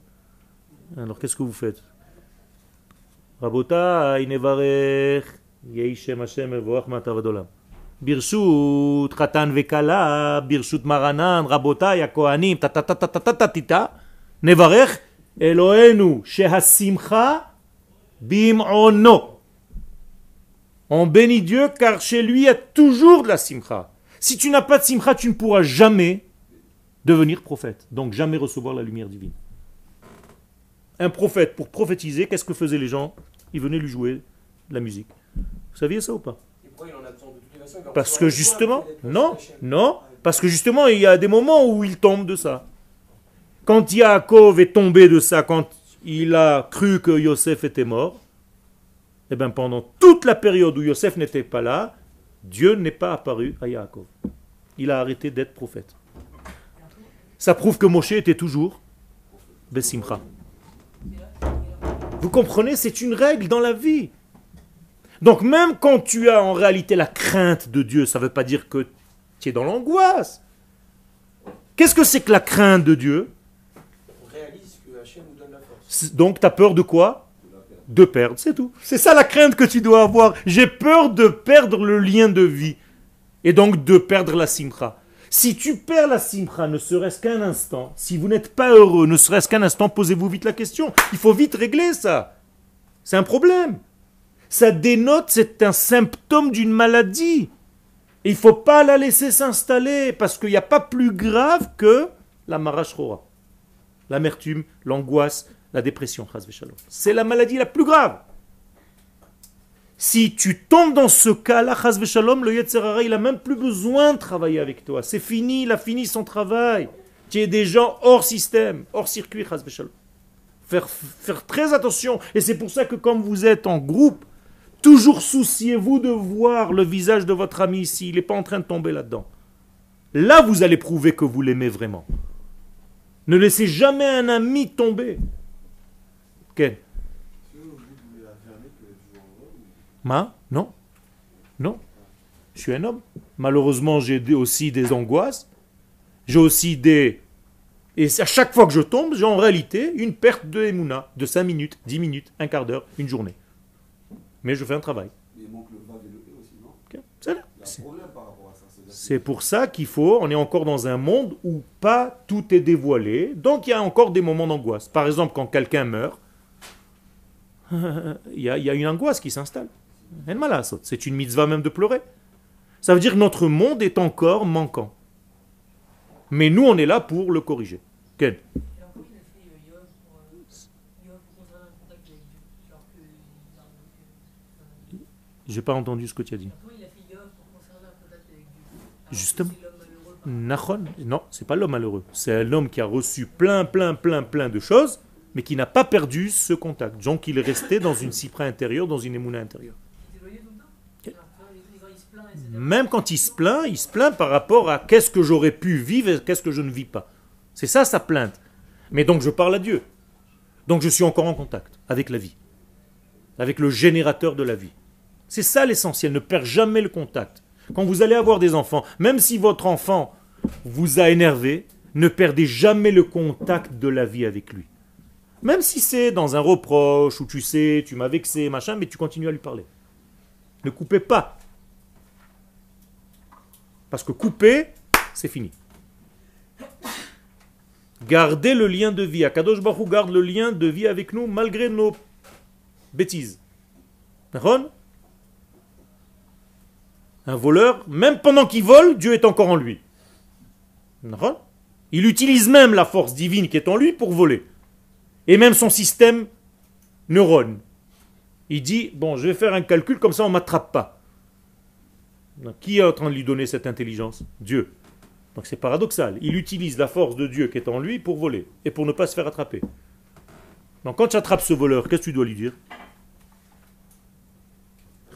Speaker 1: Alors qu'est-ce que vous faites Rabotai nevarech yehi shem Hashem evoach ma'atav adolam. Birshut chatan vekala, birshut maranan, rabotai akohanim, ta ta ta ta ta ta ta tita, nevarech She'asimcha bim'ono. On bénit Dieu car chez lui il y a toujours de la simcha. Si tu n'as pas de simcha, tu ne pourras jamais devenir prophète, donc jamais recevoir la lumière divine. Un prophète, pour prophétiser, qu'est-ce que faisaient les gens? Ils venaient lui jouer de la musique. Vous saviez ça ou pas? Parce que justement, non, non, parce que justement, il y a des moments où il tombe de ça. Quand Yaakov est tombé de ça, quand il a cru que Yosef était mort, eh bien pendant toute la période où Yosef n'était pas là, Dieu n'est pas apparu à Yaakov. Il a arrêté d'être prophète. Ça prouve que Moshe était toujours Bessimcha. Vous comprenez, c'est une règle dans la vie. Donc même quand tu as en réalité la crainte de Dieu, ça ne veut pas dire que tu es dans l'angoisse. Qu'est-ce que c'est que la crainte de Dieu
Speaker 3: On réalise que Hachem nous donne la force.
Speaker 1: C'est- Donc tu as peur de quoi? De perdre, c'est tout. C'est ça la crainte que tu dois avoir. J'ai peur de perdre le lien de vie. Et donc de perdre la simcha. Si tu perds la simcha, ne serait-ce qu'un instant, si vous n'êtes pas heureux, ne serait-ce qu'un instant, posez-vous vite la question. Il faut vite régler ça. C'est un problème. Ça dénote, c'est un symptôme d'une maladie. Et il ne faut pas la laisser s'installer, parce qu'il n'y a pas plus grave que la marachora. L'amertume, l'angoisse, la dépression. C'est la maladie la plus grave. Si tu tombes dans ce cas-là, le Yetzer Hara, il n'a même plus besoin de travailler avec toi. C'est fini, il a fini son travail. Tu es des gens hors système, hors circuit. Faire, faire très attention. Et c'est pour ça que comme vous êtes en groupe, toujours souciez-vous de voir le visage de votre ami s'il n'est pas en train de tomber là-dedans. Là, vous allez prouver que vous l'aimez vraiment. Ne laissez jamais un ami tomber. Ma? Non. Non. Je suis un homme. Malheureusement, j'ai aussi des angoisses. J'ai aussi des... Et à chaque fois que je tombe, j'ai en réalité une perte de Emouna, de 5 minutes, 10 minutes, un quart d'heure, une journée. Mais je fais un travail. C'est pour ça qu'il faut, on est encore dans un monde où pas tout est dévoilé, donc il y a encore des moments d'angoisse. Par exemple, quand quelqu'un meurt, [laughs] il y, a, une angoisse qui s'installe. C'est une mitzvah même de pleurer. Ça veut dire que notre monde est encore manquant. Mais nous, on est là pour le corriger. Ken J'ai pas entendu ce que tu as dit. Justement.
Speaker 8: L'homme
Speaker 1: Nachon Non, c'est pas l'homme malheureux. C'est un homme qui a reçu plein, plein, plein, plein de choses, mais qui n'a pas perdu ce contact. Donc il est resté dans une cypre intérieure, dans une émouna intérieure. Même quand il se plaint, il se plaint par rapport à qu'est-ce que j'aurais pu vivre et qu'est-ce que je ne vis pas. C'est ça sa plainte. Mais donc je parle à Dieu. Donc je suis encore en contact avec la vie, avec le générateur de la vie. C'est ça l'essentiel, ne perd jamais le contact. Quand vous allez avoir des enfants, même si votre enfant vous a énervé, ne perdez jamais le contact de la vie avec lui. Même si c'est dans un reproche, où tu sais, tu m'as vexé, machin, mais tu continues à lui parler. Ne coupez pas. Parce que couper, c'est fini. Gardez le lien de vie. Akadosh Baruch garde le lien de vie avec nous malgré nos bêtises. Un voleur, même pendant qu'il vole, Dieu est encore en lui. Il utilise même la force divine qui est en lui pour voler. Et même son système neurone. Il dit, bon, je vais faire un calcul, comme ça on ne m'attrape pas. Donc, Qui est en train de lui donner cette intelligence Dieu. Donc c'est paradoxal. Il utilise la force de Dieu qui est en lui pour voler et pour ne pas se faire attraper. Donc quand tu attrapes ce voleur, qu'est-ce que tu dois lui dire?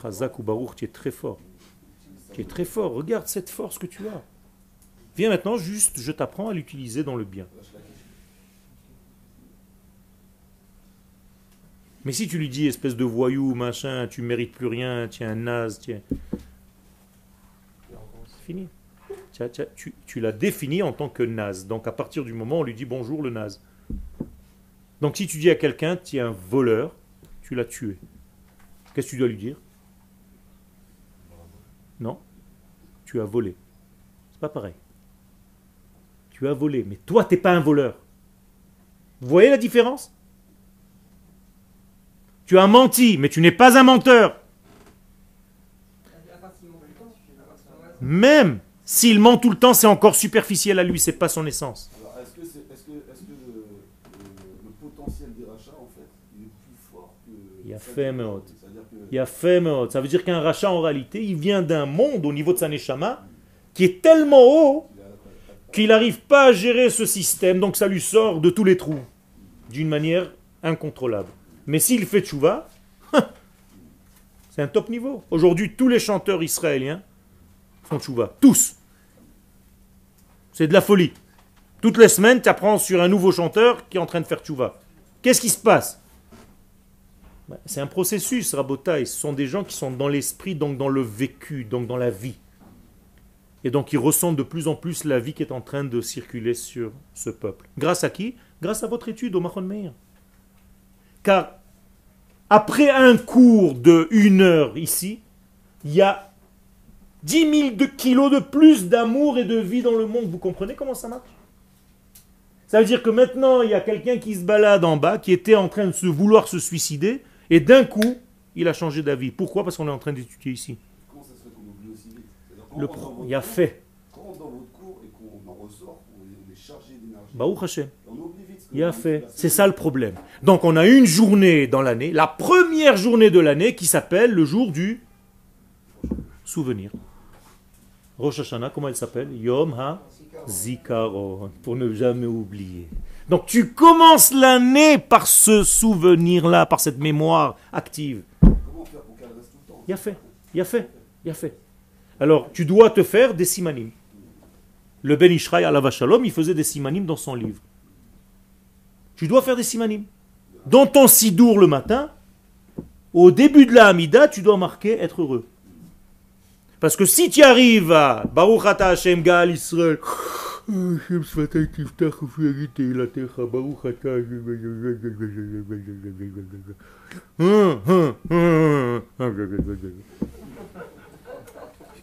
Speaker 1: Chazak ou Baruch, tu es très fort. Tu es très fort. Regarde cette force que tu as. Viens maintenant, juste, je t'apprends à l'utiliser dans le bien. Mais si tu lui dis, espèce de voyou, machin, tu mérites plus rien, un naze, tu es... C'est fini. Tu, as- tu as- tu- tu l'as défini en tant que naze. Donc à partir du moment où on lui dit bonjour le naze. Donc si tu dis à quelqu'un, tu es un voleur, tu l'as tué. Qu'est-ce que tu dois lui dire? Non. Tu as volé. C'est pas pareil. Tu as volé. Mais toi, t'es pas un voleur. Vous voyez la différence? Tu as menti, mais tu n'es pas un menteur. Même s'il ment tout le temps, c'est encore superficiel à lui, c'est pas son essence.
Speaker 2: Est-ce que, le, potentiel des rachats, en fait, il est plus fort que.
Speaker 1: Il y a fait. Il a fait. Ça veut dire qu'un rachat, en réalité, il vient d'un monde au niveau de sa neshama qui est tellement haut qu'il n'arrive pas à gérer ce système, donc ça lui sort de tous les trous d'une manière incontrôlable. Mais s'il fait tchouva, [laughs] c'est un top niveau. Aujourd'hui, tous les chanteurs israéliens font tchouva. Tous. C'est de la folie. Toutes les semaines, tu apprends sur un nouveau chanteur qui est en train de faire tchouva. Qu'est-ce qui se passe? Bah, C'est un processus, Rabotaï. Ce sont des gens qui sont dans l'esprit, donc dans le vécu, donc dans la vie. Et donc ils ressentent de plus en plus la vie qui est en train de circuler sur ce peuple. Grâce à qui? Grâce à votre étude au Mahon Meir. Car après un cours de une heure ici, il y a 10 000 de kilos de plus d'amour et de vie dans le monde. Vous comprenez comment ça marche? Ça veut dire que maintenant, il y a quelqu'un qui se balade en bas, qui était en train de se vouloir se suicider, et d'un coup, il a changé d'avis. Pourquoi? Parce qu'on est en train d'étudier ici.
Speaker 2: Comment ça se fait qu'on oublie aussi vite?
Speaker 1: Le il y a fait.
Speaker 2: Quand on rentre dans votre cours et qu'on en ressort, on est, est chargé d'énergie.
Speaker 1: Hashem.
Speaker 2: On oublie
Speaker 1: Il a fait. C'est ça le problème. Donc on a une journée dans l'année, la première journée de l'année qui s'appelle le jour du souvenir. Rosh Hashanah, comment elle s'appelle? Yom Ha Zikaron, pour ne jamais oublier. Donc tu commences l'année par ce souvenir-là, par cette mémoire active. Il a fait, il a fait, il a fait. Alors tu dois te faire des simanim. Le Ben Ishraï Shalom, il faisait des simanim dans son livre. Tu dois faire des simanim. Dans ton sidour le matin, au début de la Hamida, tu dois marquer être heureux. Parce que si tu arrives à Baruch Ata Hashem Gaal Israël,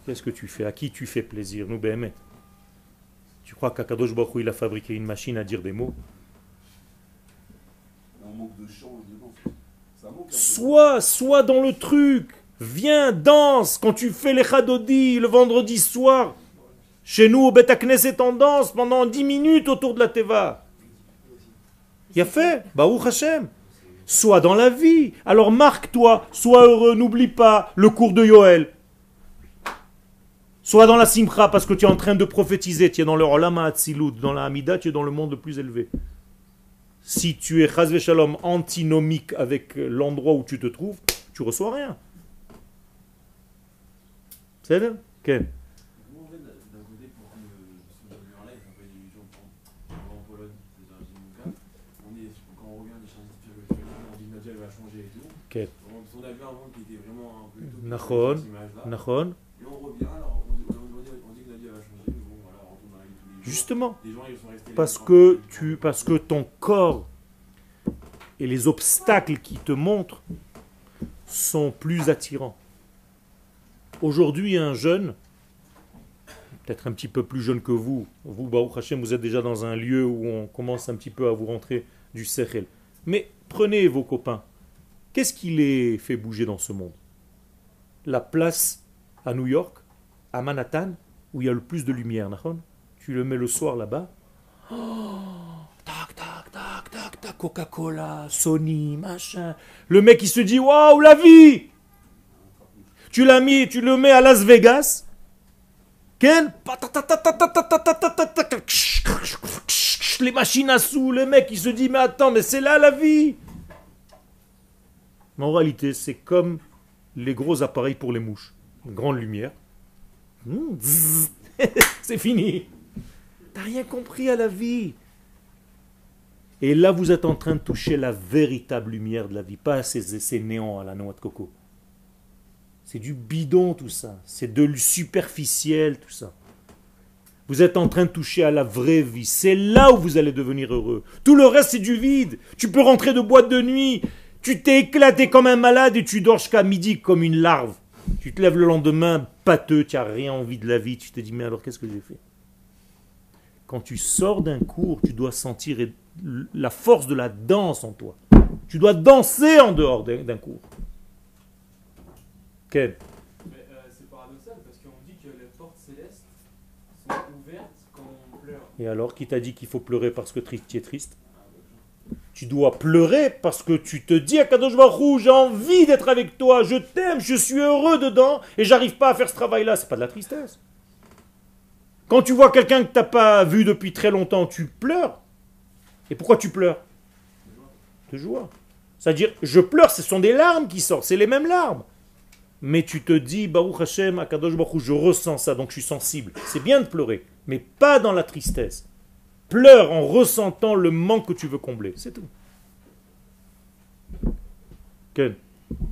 Speaker 1: Qu'est-ce que tu fais À qui tu fais plaisir Nous. Tu crois qu'Akadosh Baruch il a fabriqué une machine à dire des mots
Speaker 2: On manque.
Speaker 1: Sois, sois dans le truc. Viens, danse. Quand tu fais les chadodi le vendredi soir, chez nous au Beta Knesset, on danse pendant 10 minutes autour de la Teva. Il a fait, Baruch Hashem. Sois dans la vie. Alors marque-toi, sois heureux, n'oublie pas le cours de Yoel. Sois dans la simcha parce que tu es en train de prophétiser. Tu es dans le Olam Hatzilut, dans la Hamida, tu es dans le monde le plus élevé. Si tu es Chazve Shalom antinomique avec l'endroit où tu te trouves, tu reçois rien. C'est Quel
Speaker 9: Comment on a vu un monde qui était vraiment un peu utopique, cette image-là. Et revient, alors
Speaker 1: Justement. Parce que, tu, parce que ton corps et les obstacles qui te montrent sont plus attirants. Aujourd'hui, un jeune, peut-être un petit peu plus jeune que vous, vous, Baruch Hashem, vous êtes déjà dans un lieu où on commence un petit peu à vous rentrer du sechel. Mais prenez vos copains. Qu'est-ce qui les fait bouger dans ce monde? La place à New York, à Manhattan, où il y a le plus de lumière, Nahon Tu le mets le soir là-bas, [gasps] Tac, tac, tac, tac, tac, Coca-Cola, Sony, machin. Le mec, il se dit, waouh, la vie Tu l'as mis, tu le mets à Las Vegas. Ken Les machines à sous, le mec, il se dit, mais attends, mais c'est là la vie Mais en réalité, c'est comme les gros appareils pour les mouches. Une grande lumière. Mmh, c'est fini. T'as rien compris à la vie. Et là, vous êtes en train de toucher la véritable lumière de la vie, pas ces, ces néants à la noix de coco. C'est du bidon tout ça, c'est de superficiel tout ça. Vous êtes en train de toucher à la vraie vie, c'est là où vous allez devenir heureux. Tout le reste, c'est du vide. Tu peux rentrer de boîte de nuit, tu t'es éclaté comme un malade et tu dors jusqu'à midi comme une larve. Tu te lèves le lendemain pâteux, tu n'as rien envie de la vie, tu te dis mais alors qu'est-ce que j'ai fait? Quand tu sors d'un cours, tu dois sentir la force de la danse en toi. Tu dois danser en dehors d'un cours. Quel
Speaker 5: euh, c'est paradoxal parce qu'on dit que les portes célestes sont ouvertes quand on pleure.
Speaker 1: Et alors, qui t'a dit qu'il faut pleurer parce que tu es triste? Tu dois pleurer parce que tu te dis à Kadosh Hu, j'ai envie d'être avec toi, je t'aime, je suis heureux dedans et j'arrive pas à faire ce travail-là. C'est pas de la tristesse. Quand tu vois quelqu'un que tu n'as pas vu depuis très longtemps, tu pleures. Et pourquoi tu pleures? De joie. C'est-à-dire, je pleure, ce sont des larmes qui sortent, c'est les mêmes larmes. Mais tu te dis, Baruch Hashem, Akadosh Baruch je ressens ça, donc je suis sensible. C'est bien de pleurer, mais pas dans la tristesse. Pleure en ressentant le manque que tu veux combler. C'est tout. Ken,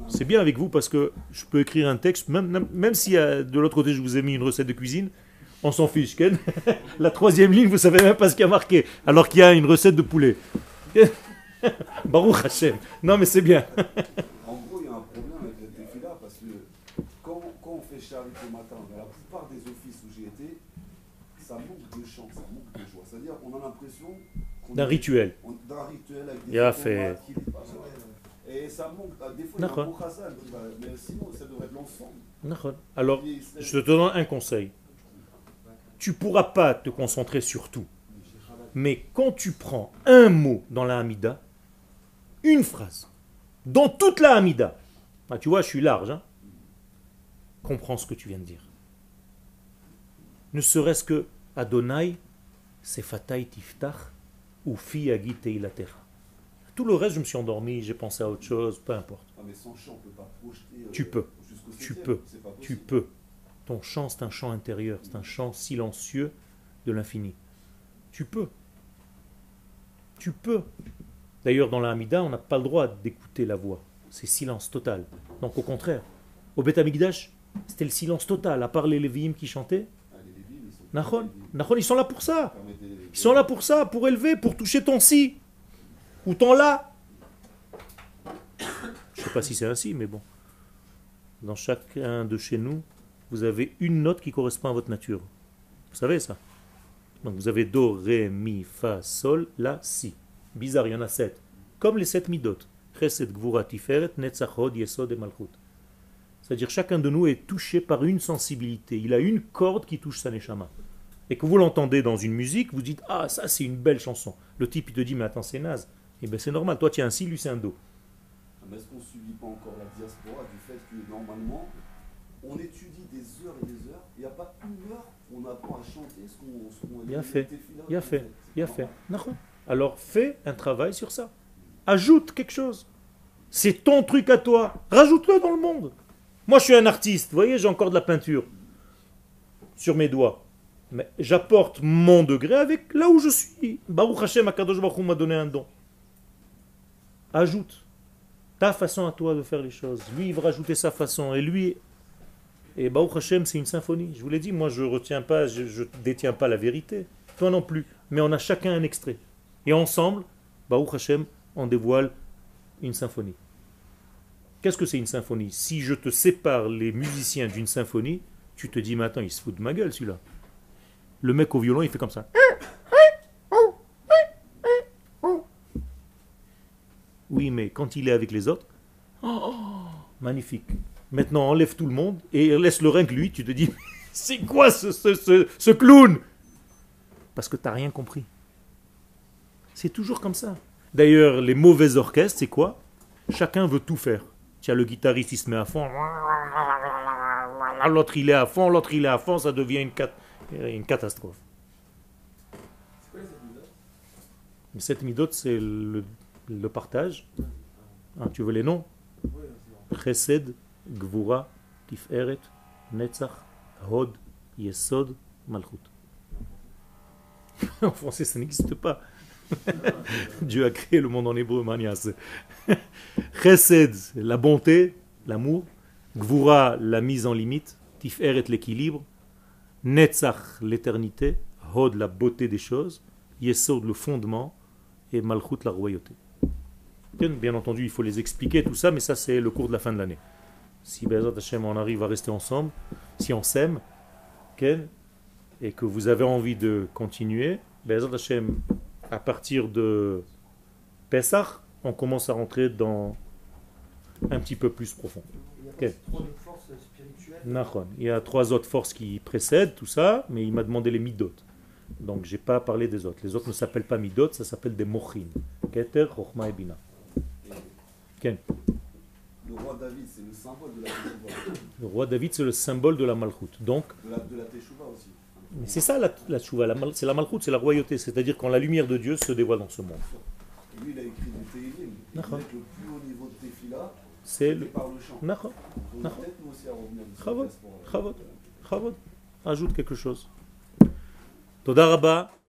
Speaker 1: c'est bien avec vous parce que je peux écrire un texte, même, même, si de l'autre côté je vous ai mis une recette de cuisine, on s'en fiche, Ken. [laughs] La troisième ligne, vous savez même pas ce qu'il y a marqué, alors qu'il y a une recette de poulet. [laughs] Baruch Hashem. Non mais c'est bien. [laughs]
Speaker 2: En gros, il y a un problème avec le tefila parce que quand, quand on fait charité le matin, dans la plupart des offices où j'ai été, ça manque de chant, ça manque de joie. C'est-à-dire qu'on a l'impression
Speaker 1: D'un rituel.
Speaker 2: D'un rituel avec des
Speaker 1: Il a fait.
Speaker 2: Et ça manque. ah, Des fois, il y a un bon bah, mais sinon, ça devrait être l'ensemble.
Speaker 1: Alors, je te donne un conseil. Tu pourras pas te concentrer sur tout. Mais quand tu prends un mot dans la Hamida, une phrase, dans toute la Hamida, ah, tu vois, je suis large, hein, comprends ce que tu viens de dire. Ne serait-ce que Adonai c'est Fatay Tiftach ou Fi Agi Teilatecha. Tout le reste, je me suis endormi, j'ai pensé à autre chose, peu importe.
Speaker 2: Ah, mais sans chant, on peut pas projeter. euh,
Speaker 1: Tu peux. Tu peux. Tu peux. Ton chant, c'est un chant intérieur, c'est un chant silencieux de l'infini. Tu peux. Tu peux. D'ailleurs, dans la Hamida, on n'a pas le droit d'écouter la voix. C'est silence total. Donc, au contraire, au Beth Amikdash, c'était le silence total, à part les Lévi'im qui chantaient.
Speaker 2: Ah,
Speaker 1: Nahon, ils sont là pour ça. Ils sont là pour ça, pour élever, pour toucher ton si. Ou ton là. Je sais pas si c'est ainsi, mais bon. Dans chacun de chez nous, vous avez une note qui correspond à votre nature. Vous savez ça? Donc vous avez Do, Ré, Mi, Fa, Sol, La, Si. Bizarre, il y en a sept. Comme les sept midot. Chesed, Gvura, Tiferet, Netzach, Hod, Yesod et Malchut. C'est-à-dire chacun de nous est touché par une sensibilité. Il a une corde qui touche sa neshama et que vous l'entendez dans une musique, vous dites Ah, ça c'est une belle chanson. Le type il te dit Mais attends, c'est naze. Eh bien c'est normal, toi tu as un si, lui c'est un do.
Speaker 2: Ah, Mais est-ce qu'on ne subit pas encore la diaspora du fait que normalement, on étudie des heures et des heures, il n'y a pas une heure où on apprend à chanter ce qu'on dit
Speaker 1: fait.
Speaker 2: en
Speaker 1: fait.
Speaker 2: C'est
Speaker 1: Bien fait. Alors fais un travail sur ça. Ajoute quelque chose. C'est ton truc à toi. Rajoute-le dans le monde. Moi je suis un artiste, vous voyez, j'ai encore de la peinture sur mes doigts. Mais j'apporte mon degré avec là où je suis. Baruch Hashem, Akadosh Baruch m'a donné un don. Ajoute ta façon à toi de faire les choses. Lui, il va rajouter sa façon. Et lui, et Baruch Hashem, c'est une symphonie. Je vous l'ai dit, moi, je retiens pas, je, je détiens pas la vérité. Toi non plus. Mais on a chacun un extrait. Et ensemble, Baruch Hashem, on dévoile une symphonie. Qu'est-ce que c'est une symphonie? Si je te sépare les musiciens d'une symphonie, tu te dis, mais attends, il se fout de ma gueule celui-là. Le mec au violon, il fait comme ça. Oui, mais quand il est avec les autres, oh, magnifique. Maintenant, enlève tout le monde et laisse le que lui. Tu te dis, [laughs] c'est quoi ce, ce, ce, ce clown? Parce que tu n'as rien compris. C'est toujours comme ça. D'ailleurs, les mauvais orchestres, c'est quoi? Chacun veut tout faire. Tiens, le guitariste, il se met à fond. L'autre, il est à fond. L'autre, il est à fond. Ça devient une, cat- une catastrophe. Mais cette midot, c'est le, le partage. Ah, tu veux les noms?
Speaker 9: Oui,
Speaker 1: Malchut. [laughs] en français, ça n'existe pas. [laughs] Dieu a créé le monde en hébreu, manias. [laughs] Chesed, la bonté, l'amour. Gvura, la mise en limite. Tiferet, l'équilibre. Netzach, l'éternité. Hod, la beauté des choses. Yesod, le fondement. Et Malchut, la royauté. Bien entendu, il faut les expliquer, tout ça, mais ça, c'est le cours de la fin de l'année. Si Bezat Hashem, on arrive à rester ensemble, si on s'aime, Ken, et que vous avez envie de continuer, Bezat Hashem, à partir de Pessah, on commence à rentrer dans un petit peu plus profond.
Speaker 5: Il y a
Speaker 1: Ok.
Speaker 5: pas trop de force spirituelle.
Speaker 1: Nachon. Il y a trois autres forces qui précèdent tout ça, mais il m'a demandé les midot. Donc j'ai pas parlé des autres. Les autres ne s'appellent pas midot, ça s'appelle des mochin. Keter, et Bina. Ken.
Speaker 2: Le roi David, c'est le symbole de la Teshuvah.
Speaker 1: Le roi David, c'est le symbole de la malchoute. Donc,
Speaker 2: De la, de la Teshuvah aussi.
Speaker 1: mais c'est ça la, la c'est la malchoute, c'est la royauté. C'est-à-dire quand la lumière de Dieu se dévoile dans ce monde.
Speaker 2: Et lui, il a écrit du Tehillim. Et il
Speaker 1: D'accord.
Speaker 2: disait que le plus haut niveau de Tefila,
Speaker 1: C'est le.
Speaker 2: par chant.
Speaker 1: D'accord. Ajoute quelque chose.